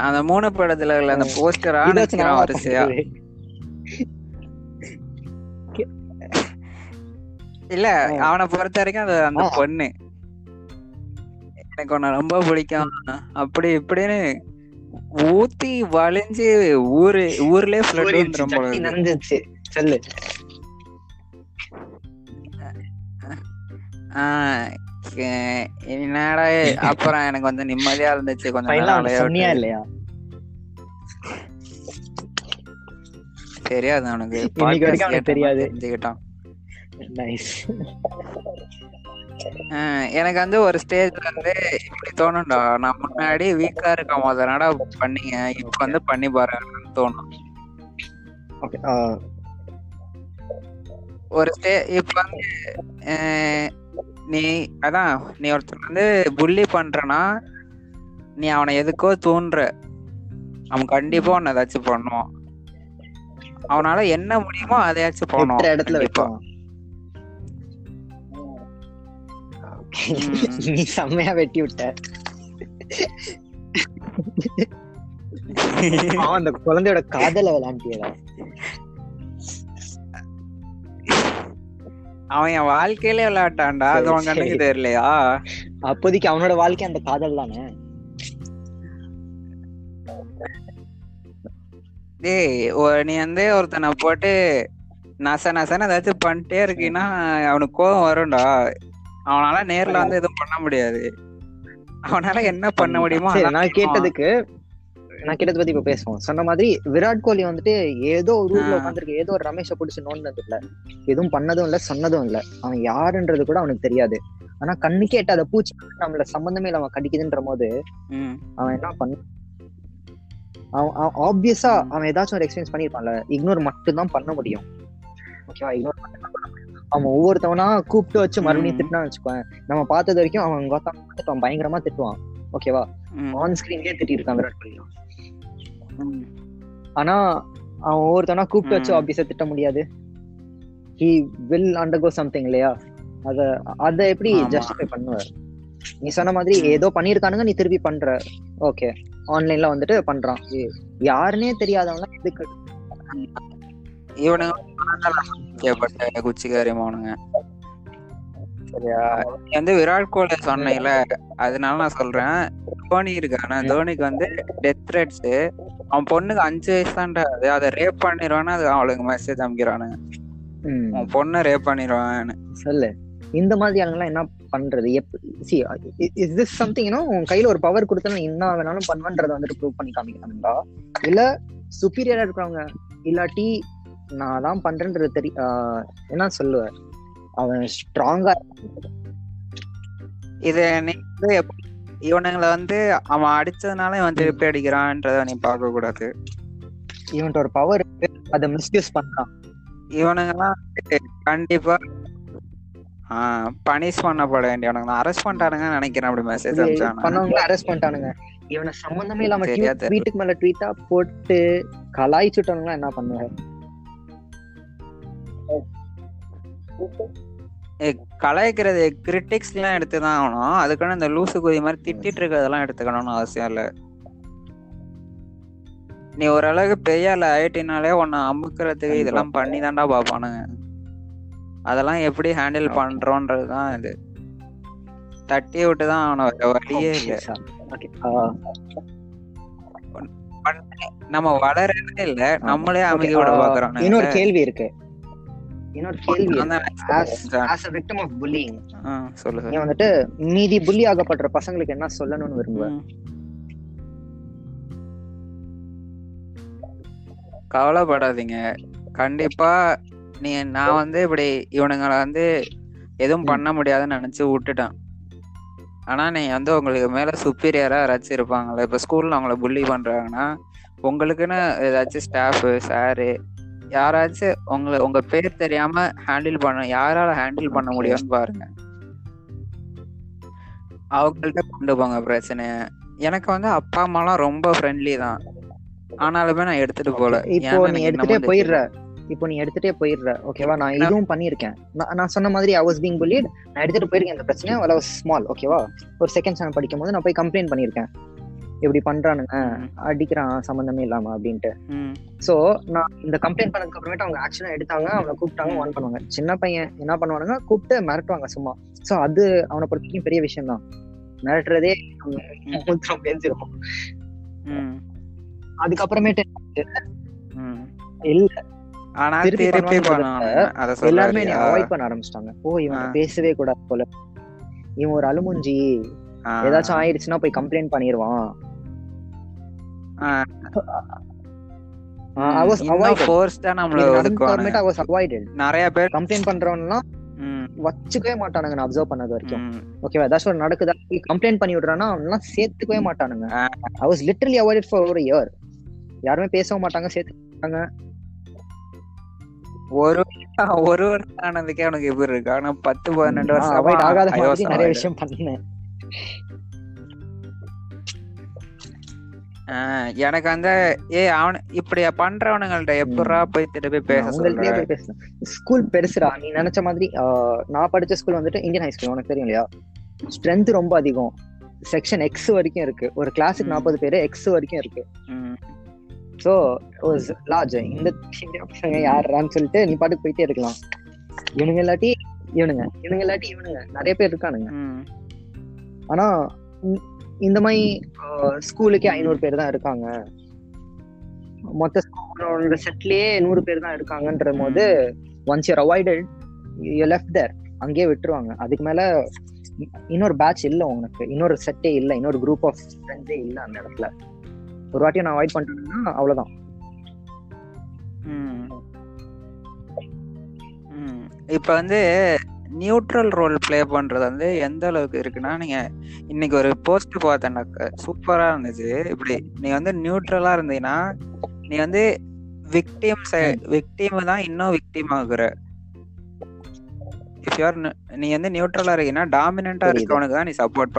அந்த மூணு படத்துல உள்ள அந்த போஸ்டரா நிக்கிறான் வரிசையா இல்ல. அவனை பொறுத்த வரைக்கும் அது அந்த. பொண்ணு எனக்கு உன்னை ரொம்ப பிடிக்கும் அப்படி இப்படின்னு ஊத்தி வளைஞ்சு ஊரு ஊர்லயே. நடந்துச்சு சொல்லு என்னடா அப்புறம் எனக்கு வந்து நிம்மதியா இருந்துச்சு. கொஞ்சம். இல்லையா? தெரியாது அவனுக்கு. தெரியாது. தெரிஞ்சுக்கிட்டான். எனக்கு வந்து ஒரு ஸ்டேஜ்ல வந்து இப்படி தோணும்டா. நான் முன்னாடி வீக்கா இருக்கும் போது என்னடா பண்ணீங்க? இப்ப வந்து பண்ணி பாருங்கன்னு தோணும். ஒரு ஸ்டே இப்ப வந்து நீ அதான் நீ ஒருத்தர் வந்து புள்ளி பண்றனா நீ அவனை எதுக்கோ தூண்டுற அவன் கண்டிப்பா உன்னை ஏதாச்சும் பண்ணுவான். அவனால என்ன முடியுமோ அதையாச்சும் பண்ணுவான். இடத்துல. வைப்பான். நீ செம்மையா வெட்டி விட்ட. அந்த குழந்தையோட காதல விளையாண்டியடா. அவன் என் வாழ்க்கையிலே விளையாட்டான்டா. அது உன் கண்ணுக்கு. தெரியலையா? அப்போதைக்கு அவனோட வாழ்க்கை அந்த காதல் தானே? டேய் நீ வந்து ஒருத்தனை போட்டு நச நசன ஏதாச்சும் பண்ணிட்டே இருக்கீன்னா அவனுக்கு கோவம் வரும்டா. அவனால நேர்ல வந்து எதுவும் பண்ண முடியாது. அவனால என்ன பண்ண முடியுமோ நான். கேட்டதுக்கு நான் கேட்டதை பத்தி இப்ப பேசுவோம். சொன்ன மாதிரி விராட் கோலி வந்துட்டு ஏதோ ஒரு ஊர்ல. உட்காந்துருக்கு ஏதோ ஒரு ரமேஷ புடிச்சு நோண்டது இல்ல. எதுவும் பண்ணதும் இல்ல சொன்னதும் இல்ல. அவன் யாருன்றது கூட அவனுக்கு தெரியாது. ஆனா கண்ணுக்கே எட்டாத பூச்சி நம்மள சம்பந்தமே இல்லாம கடிக்குதுன்ற போது அவன் என்ன பண்ண அவன் ஆப்வியஸா. அவன் ஏதாச்சும் ஒரு எக்ஸ்பீரியன்ஸ் பண்ணிருப்பான்ல இக்னோர் மட்டும் தான் பண்ண முடியும். ஓகேவா இக்னோர் அவன் ஒவ்வொருத்தவனா கூப்பிட்டு வச்சு மறுபடியும். திட்டினா வச்சுக்கோங்க நம்ம பார்த்தது வரைக்கும் அவன் கோத்தம் திட்டுவான் பயங்கரமா திட்டுவான். ஓகேவா ஆன் ஸ்கிரீன்லயே திட்டி இருக்கான் விராட் கோலி. ஆனா அவன் ஒவ்வொருத்தவனா கூப்பிட்டு வச்சு. ஆபீஸ திட்ட முடியாது. ஹி வில் அண்டர்கோ சம்திங் இல்லையா? அத அத எப்படி. ஜஸ்டிஃபை பண்ணுவார்? நீ சொன்ன மாதிரி. ஏதோ பண்ணிருக்கானுங்க நீ திருப்பி பண்ற. ஓகே ஆன்லைன்ல வந்துட்டு பண்றான். யாருன்னே தெரியாதவங்க எதுக்கு? இவனுங்க கேப்பட்ட குச்சிக்காரி மோனுங்க சரியா? வந்து விராட் கோலி சொன்னீல அதனால நான் சொல்றேன். தோனி இருக்கான தோனிக்கு வந்து டெத் த்ரெட்ஸ் அவன் பொண்ணுக்கு அஞ்சு வயசு தான்டா அது அதை ரேப் பண்ணிடுவான்னு அது அவளுக்கு மெசேஜ் அனுப்பிக்கிறானுங்க ம், உன் பொண்ணை ரேப் பண்ணிடுவான்னு சொல்லு. இந்த மாதிரி ஆளுங்கெல்லாம் என்ன பண்றது? சி இஸ் திஸ் சம்திங் உன் கையில ஒரு பவர் கொடுத்தா என்ன வேணாலும் பண்ணுவேன்றத வந்துட்டு ப்ரூவ் பண்ணி காமிக்கணும்டா? இல்ல சுப்பீரியரா இருக்கிறவங்க இல்லாட்டி நான் தான் பண்றேன்றது தெரி ஆஹ் என்ன சொல்லுவ? அவன் ஸ்ட்ராங்கா இது எப்படி- இவனுங்களை வந்து அவன் அடிச்சதுனால இவன் திருப்பி அடிக்கிறான்றத நீ பார்க்க கூடாது இவன்ட்ட ஒரு பவர் அதை மிஸ்யூஸ் பண்றான் இவனுங்கெல்லாம் கண்டிப்பா பனிஷ் பண்ணப்பட வேண்டியவனுங்க அரெஸ்ட் பண்ணிட்டானுங்க நினைக்கிறேன் அப்படி மெசேஜ் பண்ணவங்கள அரெஸ்ட் பண்ணிட்டானுங்க. இவனை சம்பந்தமே இல்லாம தெரியல. வீட்டுக்கு மேல ட்வீட்டா போட்டு கலாய்ச்சுட்டவங்க என்ன பண்ணுவாங்க? கலாய்க்கிறது கிரிட்டிக்ஸ் எல்லாம் எடுத்துதான் ஆகணும். அதுக்கான இந்த லூசு குதி மாதிரி திட்டிட்டு இருக்கிறதெல்லாம் எடுத்துக்கணும்னு அவசியம் இல்ல. நீ ஓரளவுக்கு பெரிய ஆள் ஆயிட்டினாலே உன்னை அமுக்குறதுக்கு இதெல்லாம் பண்ணி தான்டா பாப்பானுங்க. அதெல்லாம் எப்படி ஹேண்டில் Okay. பண்றோன்றதுதான் இது. தட்டி விட்டு தான் அவன வழியே இல்ல. நம்ம வளரவே இல்ல நம்மளே அமைதி விட பாக்குறோம் இன்னொரு கேள்வி இருக்கு. இன்னொரு கேள்வி நான் தான் as as a victim of bullying. ஆ, சொல்லு நீ வந்துட்டு மீதி புள்ளி ஆகப்படுற பசங்களுக்கு என்ன சொல்லணும்னு விரும்புவ? ம். கவலைப்படாதீங்க. கண்டிப்பா நீ நான் வந்து இப்படி இவனுங்களை வந்து எதுவும் பண்ண முடியாதுன்னு நினைச்சு விட்டுட்டேன். ஆனா நீ வந்து உங்களுக்கு மேல சுப்பீரியரா யாராச்சும் இருப்பாங்கல்ல இப்ப ஸ்கூல்ல அவங்கள புள்ளி பண்றாங்கன்னா உங்களுக்குன்னு ஏதாச்சும் ஸ்டாஃபு சாரு யாராச்சும் உங்களை உங்க பேர் தெரியாம ஹேண்டில் பண்ண யாரால ஹேண்டில் பண்ண முடியும்னு பாருங்க. அவங்கள்ட்ட கொண்டு போங்க பிரச்சனைய. எனக்கு வந்து அப்பா அம்மாலாம் ரொம்ப ஃப்ரெண்ட்லி தான். ஆனாலுமே நான் எடுத்துட்டு போல. இப்போ நீ எடுத்துட்டே போயிடுற. இப்போ நீ எடுத்துட்டே போயிடுற. ஓகேவா நான் இதுவும் பண்ணியிருக்கேன். நான் சொன்ன மாதிரி ஐ வாஸ் பீங் புல்லிட் நான் எடுத்துட்டு போயிருக்கேன். இந்த பிரச்சனை ஸ்மால் ஓகேவா ஒரு செகண்ட் ஸ்டாண்டர்ட் படிக்கும் போது நான் போய் கம்ப்ளைண்ட் பண்ணியிருக்கேன். இப்படி பண்றானுங்க அடிக்கிறான் சம்மந்தமே இல்லாம அப்படின்ட்டு. சோ நான் இந்த கம்ப்ளைண்ட் பண்ணதுக்கு அப்புறமேட்டு அவங்க ஆக்ஷனா எடுத்தாங்க அவனை கூப்பிட்டாங்க வான் பண்ணுவாங்க. சின்ன பையன் என்ன பண்ணுவானுங்க கூப்பிட்டு மிரட்டுவாங்க சும்மா. சோ அது அவனை பொறுத்த பெரிய விஷயம் தான் மிரட்டுறதே மூத்திரம் பேசிடும் ம், அதுக்கப்புறமேட்டு. இல்ல. எல்லாருமே அவாய்ட் பண்ண ஆரம்பிச்சிட்டாங்க. ஓ இவன். பேசவே கூடாது போல. இவன் ஒரு அலுமுஞ்சி ஏதாச்சும் ஆயிடுச்சுன்னா போய் கம்ப்ளைண்ட் பண்ணிடுவான் ஐ வாஸ் அவாய்டட் ஃபோர்ஸ்டா நம்மள ஒதுக்குவானுங்க. ஐ வாஸ் அவாய்டட் நிறைய பேர் கம்ப்ளைண்ட் பண்றவன்லாம் வச்சுக்கவே மாட்டானுங்க நான் அப்சர்வ் பண்ணது வரைக்கும். ஓகேவா ஏதாச்சும் ஒரு நடக்குதா? கம்ப்ளைண்ட் பண்ணி விடுறான்னா அவன்லாம் சேர்த்துக்கவே மாட்டானுங்க. I was literally avoided for ஒரு இயர் யாருமே பேசவும் மாட்டாங்க சேர்த்து ஒரு ஒரு வருஷம் ஆனதுக்கே அவனுக்கு எப்படி இருக்கு? ஆனா பத்து பன்னெண்டு வருஷம் அவாய்ட் ஆகாத நிறைய விஷயம் பண்ணேன். எனக்கு வந்து ஏ அவன் இப்படி பண்றவனுங்கள்ட்ட எப்படா போய் திருப்பி பேச ஸ்கூல் பெருசுடா. நீ நினைச்ச மாதிரி நான் படிச்ச ஸ்கூல் வந்துட்டு இந்தியன் ஹை ஸ்கூல் உனக்கு தெரியும் இல்லையா? ஸ்ட்ரென்த் ரொம்ப அதிகம். செக்ஷன் எக்ஸ் வரைக்கும் இருக்கு. ஒரு கிளாஸுக்கு. நாற்பது பேரு எக்ஸ் வரைக்கும் இருக்கு. ஸோ லார்ஜ் இந்த பசங்க யாருன்னு சொல்லிட்டு நீ பாட்டுக்கு போயிட்டே இருக்கலாம். இவனுங்க இல்லாட்டி இவனுங்க. இவனுங்க இல்லாட்டி இவனுங்க. நிறைய பேர் இருக்கானுங்க. ஆனா இந்த- மாதிரி ஸ்கூலுக்கே ஐநூறு பேர் தான் இருக்காங்க. மொத்த ஸ்கூலோட செட்லயே நூறு பேர் தான் இருக்காங்கன்ற போது once you're avoided you left there அங்கேயே விட்டுருவாங்க. அதுக்கு மேல இன்னொரு பேட்ச் இல்லை உனக்கு. இன்னொரு செட்டே இல்லை. இன்னொரு குரூப் ஆஃப் ஃப்ரெண்ட்ஸே இல்லை அந்த இடத்துல. ஒரு வாட்டி நான் அவாய்ட் பண்ணிட்டேன்னா அவ்வளோதான் இப்போ வந்து நியூட்ரல் ரோல் ப்ளே பண்றது வந்து எந்த அளவுக்கு இருக்குன்னா நீங்க இன்னைக்கு ஒரு போஸ்ட் பார்த்தேன்னாக்க சூப்பரா இருந்துச்சு இப்படி நீ வந்து நியூட்ரலா இருந்தீங்கன்னா நீ வந்து விக்டிம் விக்டிம் தான் இன்னும் விக்டிம் ஆகுற. இஃப் யூஆர் நீ வந்து நியூட்ரலா இருக்கீங்கன்னா டாமினண்டா புரியுது. இருக்கவனுக்கு தான் நீ சப்போர்ட்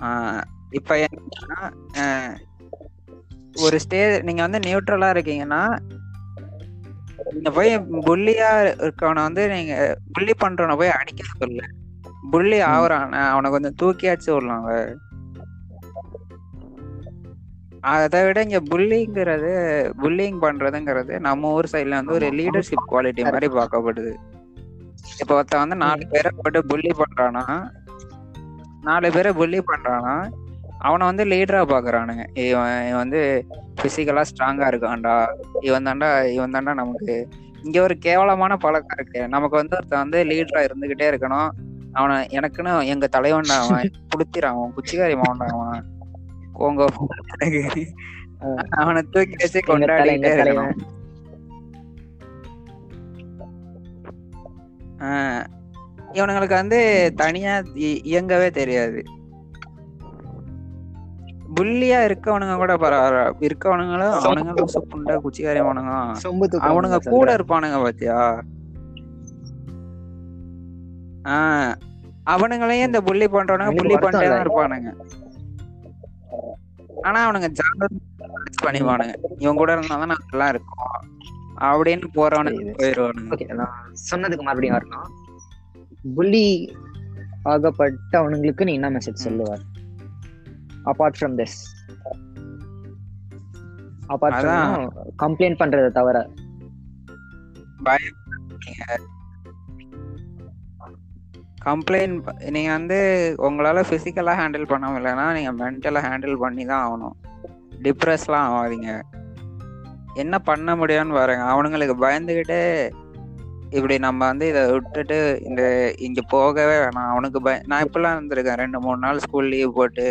ஆஹ் இப்ப ஒரு ஸ்டேஜ் நீங்க வந்து நியூட்ரலா இருக்கீங்கன்னா நீங்க போய் புள்ளியா இருக்கவனை வந்து நீங்க புள்ளி பண்றவனை போய் அடிக்க சொல்ல. புள்ளி ஆகுறான் அவனை கொஞ்சம் தூக்கியாச்சு விடலாம் அதை விட இங்க புல்லிங்கிறது புல்லிங் பண்றதுங்கிறது நம்ம ஊர் சைடுல வந்து ஒரு லீடர்ஷிப் குவாலிட்டி மாதிரி பார்க்கப்படுது. இப்ப ஒருத்தன் வந்து நாலு பேரை போட்டு புள்ளி பண்றானா நாலு பேரை புள்ளி பண்றானா அவனை வந்து லீடரா பாக்குறானுங்க. இவன் இவன் வந்து பிசிக்கலா ஸ்ட்ராங்கா இருக்கான்டா. இவன் தாண்டா இவன் தாண்டா நமக்கு. இங்க ஒரு கேவலமான பழக்கம் இருக்கு. நமக்கு வந்து ஒருத்தன் வந்து லீடரா இருந்துகிட்டே இருக்கணும். அவனை எனக்குன்னு எங்க தலைவன்டா அவன். புடுத்திரான் அவன். குச்சிகாரி மாவன்டா அவன். கோங்க அவனை தூக்கி வச்சு கொண்டாடிட்டே இருக்கணும். தலைவன் ஆஹ் இவனுங்களுக்கு வந்து தனியா இயங்கவே தெரியாது. புள்ளியா இருக்கவனுங்க கூட பரவாயில்ல இருக்கவனுங்களும் அவனுங்க லூசு புண்டை குச்சிக்காரி அவனுங்க. கூட இருப்பானுங்க பாத்தியா? ஆஹ் அவனுங்களையும் இந்த புள்ளி பண்றவனுங்க புள்ளி பண்ணிட்டே தான். இருப்பானுங்க. ஆனா அவனுங்க ஜாலியா பண்ணிப்பானுங்க. இவன் கூட இருந்தா தான் நல்லா இருக்கும். அப்படின்னு போறவனுக்கு. போயிருவானுங்க. சொன்னதுக்கு மறுபடியும் வரணும். புள்ளி ஆகப்பட்ட அவனுங்களுக்கு நீ என்ன மெசேஜ் சொல்லுவார் apart from this apart. From complaint பண்றதை தவிர. கம்ப்ளைண்ட் நீங்க வந்து உங்களால பிசிக்கலா ஹேண்டில் பண்ண முடியலன்னா நீங்க மென்டலா ஹேண்டில் பண்ணி தான் ஆகணும். டிப்ரெஸ்லாம் ஆகாதீங்க. என்ன பண்ண முடியும்னு பாருங்க. அவனுங்களுக்கு பயந்துகிட்டு இப்படி நம்ம வந்து இதை விட்டுட்டு இந்த இங்க போகவே வேணாம். அவனுக்கு பய நான் இப்பெல்லாம் இருந்திருக்கேன். ரெண்டு மூணு நாள் ஸ்கூல் லீவ் போட்டு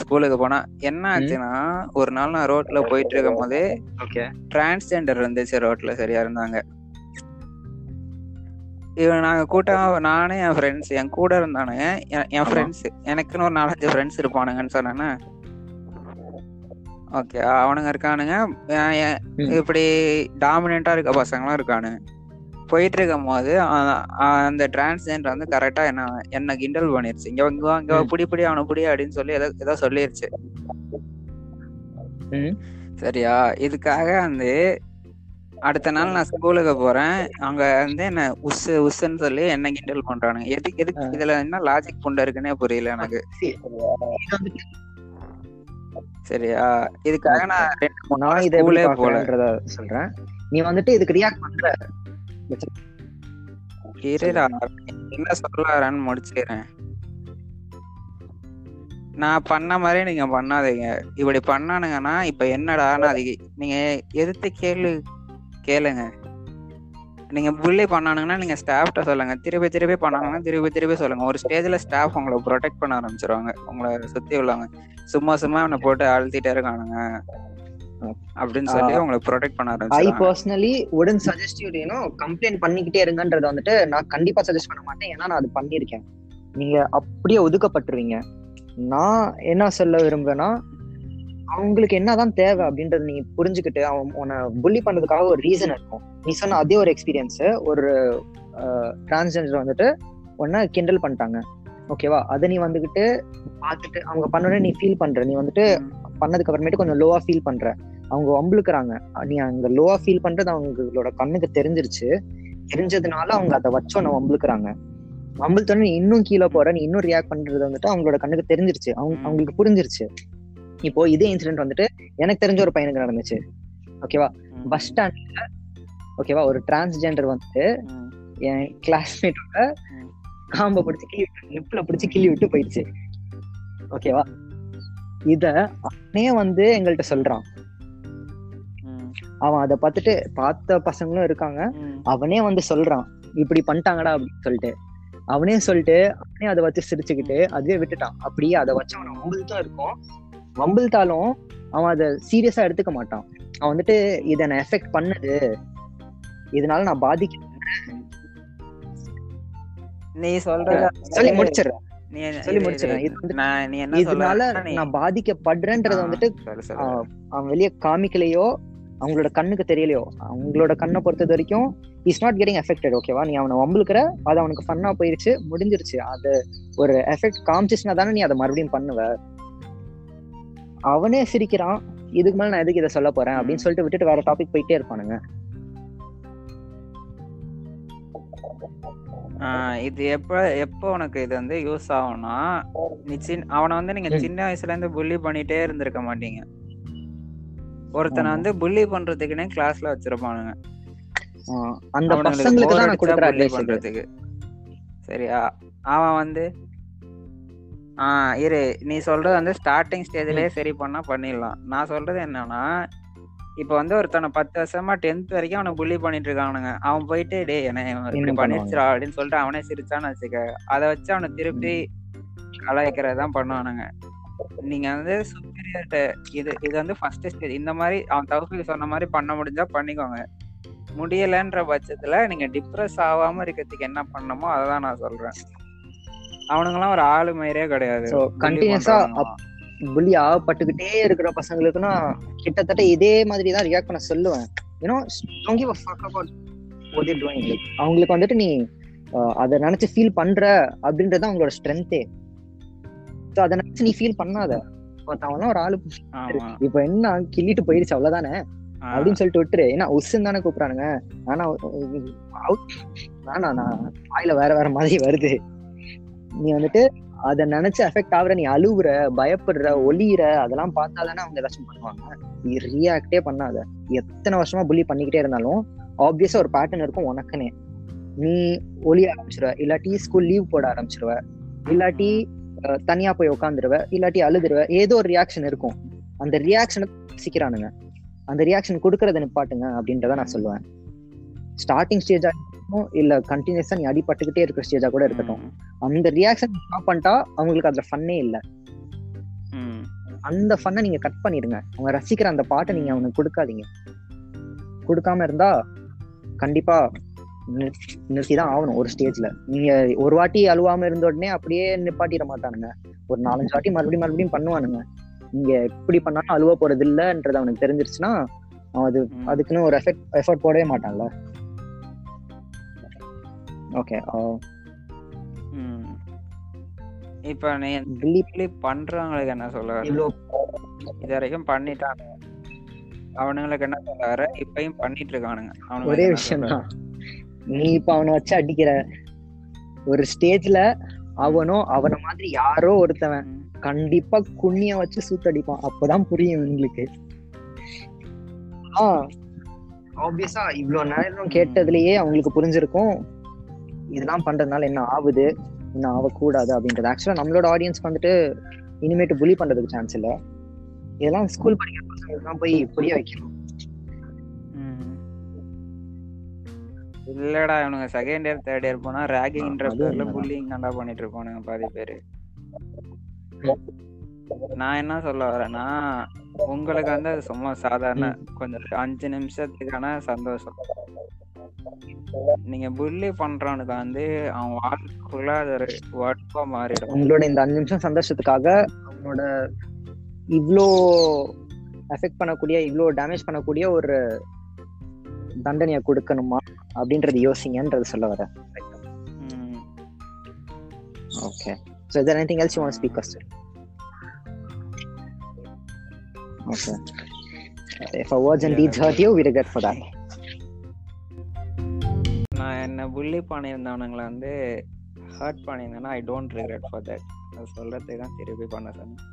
ஸ்கூலுக்கு போனா என்ன ஆச்சுன்னா ஒரு நாள் நான் ரோட்ல போயிட்டு இருக்கும் போது டிரான்ஸ்ஜெண்டர் இருந்துச்சு ரோட்ல சரியா இருந்தாங்க. இவன் நாங்க கூட்டம் நானே என் ஃப்ரெண்ட்ஸ் என் கூட இருந்தானுங்க என்-. ஃப்ரெண்ட்ஸ் எனக்குன்னு ஒரு நாலஞ்சு ஃப்ரெண்ட்ஸ் இருப்பானுங்கன்னு சொன்னேன்னா. ஓகே அவனுங்க இருக்கானுங்க. இப்படி டாமினண்டா இருக்க பசங்களும் இருக்கானுங்க. போயிட்டு இருக்கும் போது அந்த டிரான்ஸ்ஜெண்டர் வந்து கரெக்டா என்ன என்ன கிண்டல் பண்ணிருச்சு. இங்க இங்க இங்க. புடி புடி அவனை புடி அப்படின்னு சொல்லி ஏதோ ஏதோ சொல்லிருச்சு. சரியா? இதுக்காக வந்து அடுத்த நாள் நான் ஸ்கூலுக்கு போறேன். அங்க வந்து என்ன உஸ் உஸ்ன்னு சொல்லி என்ன கிண்டல் பண்றானுங்க. எதுக்கு எதுக்கு. இதுல என்ன லாஜிக் புண்டை இருக்குன்னே புரியல எனக்கு. சரியா? இதுக்காக நான் ரெண்டு மூணு நாள் இதை போல. சொல்றேன். நீ வந்துட்டு இதுக்கு ரியாக்ட் பண்ற என்ன சொல்ல வரேன்னு முடிச்சுக்கிறேன் நான் பண்ண மாதிரி நீங்க பண்ணாதீங்க. இப்படி பண்ணானுங்கன்னா இப்ப என்னடான்னு அது? நீங்க எதிர்த்து கேளு கேளுங்க. நீங்க புள்ளி பண்ணானுங்கன்னா நீங்க ஸ்டாஃப்ட்ட சொல்லுங்க. திருப்பி திருப்பி பண்ணானுங்கன்னா திருப்பி திருப்பி சொல்லுங்க. ஒரு ஸ்டேஜ்ல ஸ்டாஃப் உங்களை ப்ரொடெக்ட் பண்ண ஆரம்பிச்சிருவாங்க. உங்களை சுத்தி உள்ளவங்க. சும்மா சும்மா அவனை போட்டு அழுத்திட்டே இருக்கானுங்க. அப்படின்னு சொல்லி ஆ. உங்களை ப்ரொடெக்ட் பண்ண ஐ ஆரம்பிச்சிருவாங்க பர்சனலி உடன் சஜஸ்ட் யூ யூனோ கம்ப்ளைண்ட் பண்ணிக்கிட்டே இருங்கன்றத வந்துட்டு நான் கண்டிப்பா சஜஸ்ட் பண்ண மாட்டேன். ஏன்னா நான் அது பண்ணியிருக்கேன். நீங்க அப்படியே ஒதுக்கப்பட்டுருவீங்க. நான் என்ன சொல்ல விரும்புறேன்னா அவங்களுக்கு என்னதான் தேவை அப்படின்றத நீ புரிஞ்சுக்கிட்டு அவன் உன்னை புள்ளி பண்றதுக்காக ஒரு ரீசன் இருக்கும். நீ சொன்ன அதே ஒரு எக்ஸ்பீரியன்ஸ் ஒரு டிரான்ஸ்ஜெண்டர் வந்துட்டு உன்னை கிண்டல் பண்ணிட்டாங்க. ஓகேவா அதை நீ வந்துகிட்டு பார்த்துட்டு அவங்க பண்ணோடனே நீ ஃபீல் பண்ற. நீ வந்துட்டு பண்ணதுக்கு அப்புறமேட்டு கொஞ்சம் லோவா ஃபீல் பண்ற அவங்க வம்புழுக்கிறாங்க. நீ அங்க லோவா ஃபீல் பண்றது அவங்களோட கண்ணுக்கு தெரிஞ்சிருச்சு. தெரிஞ்சதுனால அவங்க அதை வச்சு உன்னை வம்புழுக்கிறாங்க. வம்புழுத்தோடனே நீ இன்னும் கீழே போற நீ இன்னும் ரியாக்ட் பண்றது வந்துட்டு அவங்களோட கண்ணுக்கு தெரிஞ்சிருச்சு. அவங்க. அவங்களுக்கு புரிஞ்சிருச்சு. இப்போ இதே இன்சிடென்ட் வந்துட்டு எனக்கு தெரிஞ்ச ஒரு பையனுக்கு நடந்துச்சு. ஓகேவா. பஸ் ஸ்டாண்ட்ல ஓகேவா ஒரு டிரான்ஸ்ஜெண்டர் வந்துட்டு. என் கிளாஸ்மேட்டோட. காம்ப பிடிச்சி கிள்ளி விட்டு நிப்புல பிடிச்சி கிள்ளி விட்டு போயிடுச்சு. ஓகேவா இத அவனே வந்து எங்கள்கிட்ட சொல்றான். அவன் அதை பார்த்துட்டு பார்த்த பசங்களும் இருக்காங்க. அவனே வந்து சொல்றான். இப்படி பண்ணிட்டாங்கடா அப்படின்னு சொல்லிட்டு. அவனே சொல்லிட்டு அவனே அதை வச்சு சிரிச்சுக்கிட்டு அதுவே விட்டுட்டான். அப்படியே அதை வச்சு அவனை வம்பிழ்த்தான் இருக்கும். வம்பிழ்த்தாலும் அவன் அதை சீரியஸா எடுத்துக்க மாட்டான். அவன் வந்துட்டு இதை நான் எஃபெக்ட் பண்ணுது இதனால நான் பாதிக்க நீ சொல்றது சொல்லி முடிச்சிடுறேன். சொல்லி முடிச்சிடுறேன். இதனால நான் பாதிக்கப்படுறேன்றத வந்துட்டு அவன் வெளியே காமிக்கலையோ அவங்களோட கண்ணுக்கு தெரியலையோ அவங்களோட கண்ணை பொறுத்தது வரைக்கும் இஸ் நாட் கெட்டிங் எஃபெக்டட் ஓகேவா நீ அவனை வம்புலுக்கிற அது அவனுக்கு ஃபன்னா போயிருச்சு முடிஞ்சிருச்சு. அது ஒரு எஃபெக்ட் காமிச்சிச்சுனா தானே நீ அதை மறுபடியும் பண்ணுவ. அவனே சிரிக்கிறான் இதுக்கு மேல நான் எதுக்கு இதை சொல்ல போறேன்? அப்படின்னு சொல்லிட்டு விட்டுட்டு வேற டாபிக் போயிட்டே இருப்பானுங்க. இது எப்ப எப்போ உனக்கு இது வந்து யூஸ் ஆகும்னா நீ சின் அவனை வந்து நீங்க. சின்ன வயசுல இருந்து புள்ளி பண்ணிட்டே இருந்திருக்க மாட்டீங்க. ஒருத்தனை. வந்து புள்ளி பண்றதுக்குன்னே கிளாஸ்ல வச்சிருப்பானுங்க. ஆஹ், அந்த அட்வைஸ் பண்றதுக்கு. சரியா? அவன் வந்து ஆ இரு நீ சொல்றது வந்து ஸ்டார்டிங் ஸ்டேஜ்லயே சரி பண்ணா பண்ணிடலாம். நான் சொல்றது என்னன்னா இப்ப வந்து ஒருத்தனை பத்து வருஷமா டென்த் வரைக்கும் அவனை புள்ளி பண்ணிட்டு இருக்கானுங்க அவன் போயிட்டு டேய் என்ன இப்படி அப்படின்னு சொல்லிட்டு அவனே சிரிச்சான்னு வச்சுக்க. அதை வச்சு அவனை திருப்பி கலாய்க்கிறதான் பண்ணுவானுங்க. நீங்க வந்து சுப்பீரியர்ட்ட இது இது வந்து ஃபர்ஸ்ட் ஸ்டேஜ் இந்த மாதிரி அவன் தகுதி சொன்ன மாதிரி பண்ண முடிஞ்சா பண்ணிக்கோங்க. முடியலன்ற பட்சத்துல நீங்க டிப்ரெஸ் ஆகாம இருக்கிறதுக்கு என்ன பண்ணணுமோ அதை தான் நான் சொல்றேன். அவனுங்கெல்லாம் ஒரு ஆளு மாதிரியே கிடையாது பண்றவனுங்கலாம். புள்ளி ஆகப்பட்டுக்கிட்டே இருக்கிற பசங்களுக்கு நான் கிட்டத்தட்ட இதே மாதிரி தான் ரியாக்ட் பண்ண சொல்லுவேன். About what they're doing. Like, அவங்களுக்கு வந்துட்டு நீ அதை நினைச்சு ஃபீல் பண்ற அப்படின்றது அவங்களோட ஸ்ட்ரென்த்தே ஸோ அதை நினைச்சு நீ ஃபீல் பண்ணாத. அவன்லாம் ஒரு ஆளு இப்ப என்ன கிள்ளிட்டு போயிடுச்சு அவ்வளவுதானே. அப்படின்னு சொல்லிட்டு விட்டுரு. ஏன்னா உஸ்ன்னு தானே கூப்பிடுறானுங்க. ஆனா out. வேணாம் நான் வாயில வேற வேற மாதிரி வருது. நீ வந்துட்டு அதை நினைச்சு அஃபெக்ட் ஆகுற நீ அழுவுற பயப்படுற ஒளியிற அதெல்லாம் பார்த்தா தானே அவங்க ஏதாச்சும் பண்ணுவாங்க. நீ ரியாக்டே பண்ணாத. எத்தனை வருஷமா புள்ளி பண்ணிக்கிட்டே இருந்தாலும் ஆப்வியஸா ஒரு பேட்டர்ன் இருக்கும் உனக்குனே நீ ஒளிய ஆரம்பிச்சிருவ. இல்லாட்டி ஸ்கூல் லீவ் போட ஆரம்பிச்சிருவ. இல்லாட்டி தனியா போய் உட்காந்துருவ இல்லாட்டி அழுதுருவ. ஏதோ ஒரு ரியாக்ஷன் இருக்கும். அந்த ரியாக்ஷனை சிக்கிறானுங்க அந்த ரியாக்ஷன் கொடுக்கறத நிப்பாட்டுங்க அப்படின்றத நான் சொல்லுவேன். ஸ்டார்டிங் ஸ்டேஜா இருக்கட்டும் இல்ல கண்டினியூஸா நீ அடிபட்டுக்கிட்டே இருக்கிற ஸ்டேஜா கூட இருக்கட்டும். அந்த ரியாக்ஷன் ஸ்டாப் பண்ணிட்டா அவங்களுக்கு அதுல ஃபன்னே இல்ல. அந்த ஃபன்னை நீங்க கட் பண்ணிடுங்க. அவங்க ரசிக்கிற அந்த பாட்டை நீங்க அவனுக்கு கொடுக்காதீங்க. கொடுக்காம இருந்தா கண்டிப்பா நிறுத்தி தான் ஆகணும் ஒரு ஸ்டேஜ்ல நீங்க ஒரு வாட்டி அழுவாம இருந்த உடனே அப்படியே நிப்பாட்டிட மாட்டானுங்க. ஒரு நாலஞ்சு வாட்டி மறுபடியும் மறுபடியும் பண்ணுவானுங்க. நீங்க எப்படி பண்ணாலும் அழுவ போறது இல்லைன்றது அவனுக்கு தெரிஞ்சிருச்சுன்னா அது. அதுக்குன்னு ஒரு எஃபெக்ட் எஃபர்ட் போடவே மாட்டான்ல. ஓகே ம். இப்ப நீ இப்படி பண்றவங்களுக்கு என்ன சொல்ல? இது வரைக்கும் பண்ணிட்டாங்க. அவனுங்களுக்கு என்ன சொல்ல வர? இப்பயும் பண்ணிட்டு இருக்கானுங்க அவனுங்களுக்கு ஒரே விஷயம்? தான் நீ இப்ப அவனை வச்சு அடிக்கிற ஒரு ஸ்டேஜ்ல அவனோ அவன மாதிரி யாரோ ஒருத்தவன் கண்டிப்பா குண்ணிய வச்சு சூத்தடிப்பான். அப்பதான் புரியும் உங்களுக்கு ஆப்வியஸா இவ்வளவு நேரம் கேட்டதுலயே அவங்களுக்கு புரிஞ்சிருக்கும். இதெல்லாம் பண்றதுனால என்ன ஆகுது? என்ன ஆகக்கூடாது அப்படின்றது. ஆக்சுவலா நம்மளோட ஆடியன்ஸ்க்கு வந்துட்டு இனிமேட்டு புலி பண்றதுக்கு சான்ஸ் இல்ல. இதெல்லாம் ஸ்கூல் படிக்கிற பசங்களுக்கு தான் போய் புரிய வைக்கணும். இல்லடா இவனுங்க செகண்ட் இயர் தேர்ட் இயர் போனா ரேகிங்ன்ற பேர்ல. புல்லிங் தான்டா பண்ணிட்டு இருப்பானுங்க பாதி பேரு. நான் என்ன சொல்ல வரேன்னா உங்களுக்கு வந்து அது சும்மா சாதாரண கொஞ்சம் அஞ்சு நிமிஷத்துக்கான சந்தோஷம். நீங்க புல்லி பண்றவனுக்கு வந்து அவன் வாழ்க்கைக்குள்ள அது ஒரு வட்பா மாறிடும். உங்களோட இந்த அஞ்சு நிமிஷம் சந்தோஷத்துக்காக அவனோட இவ்வளோ அஃபெக்ட் பண்ணக்கூடிய இவ்வளோ டேமேஜ் பண்ணக்கூடிய ஒரு தண்டனையை கொடுக்கணுமா அப்படின்றது யோசிங்கன்றது சொல்ல வரேன். Okay so is anything else you want speak first okay if our words and deeds hurt you we regret for that. நான் என்ன புள்ளி பண்ணியிருந்தவனுங்களை வந்து hurt பண்ணியிருந்தேன்னா I don't regret for that அது சொல்கிறதுக்கு தான் திருப்பி பண்ண சொன்னேன்.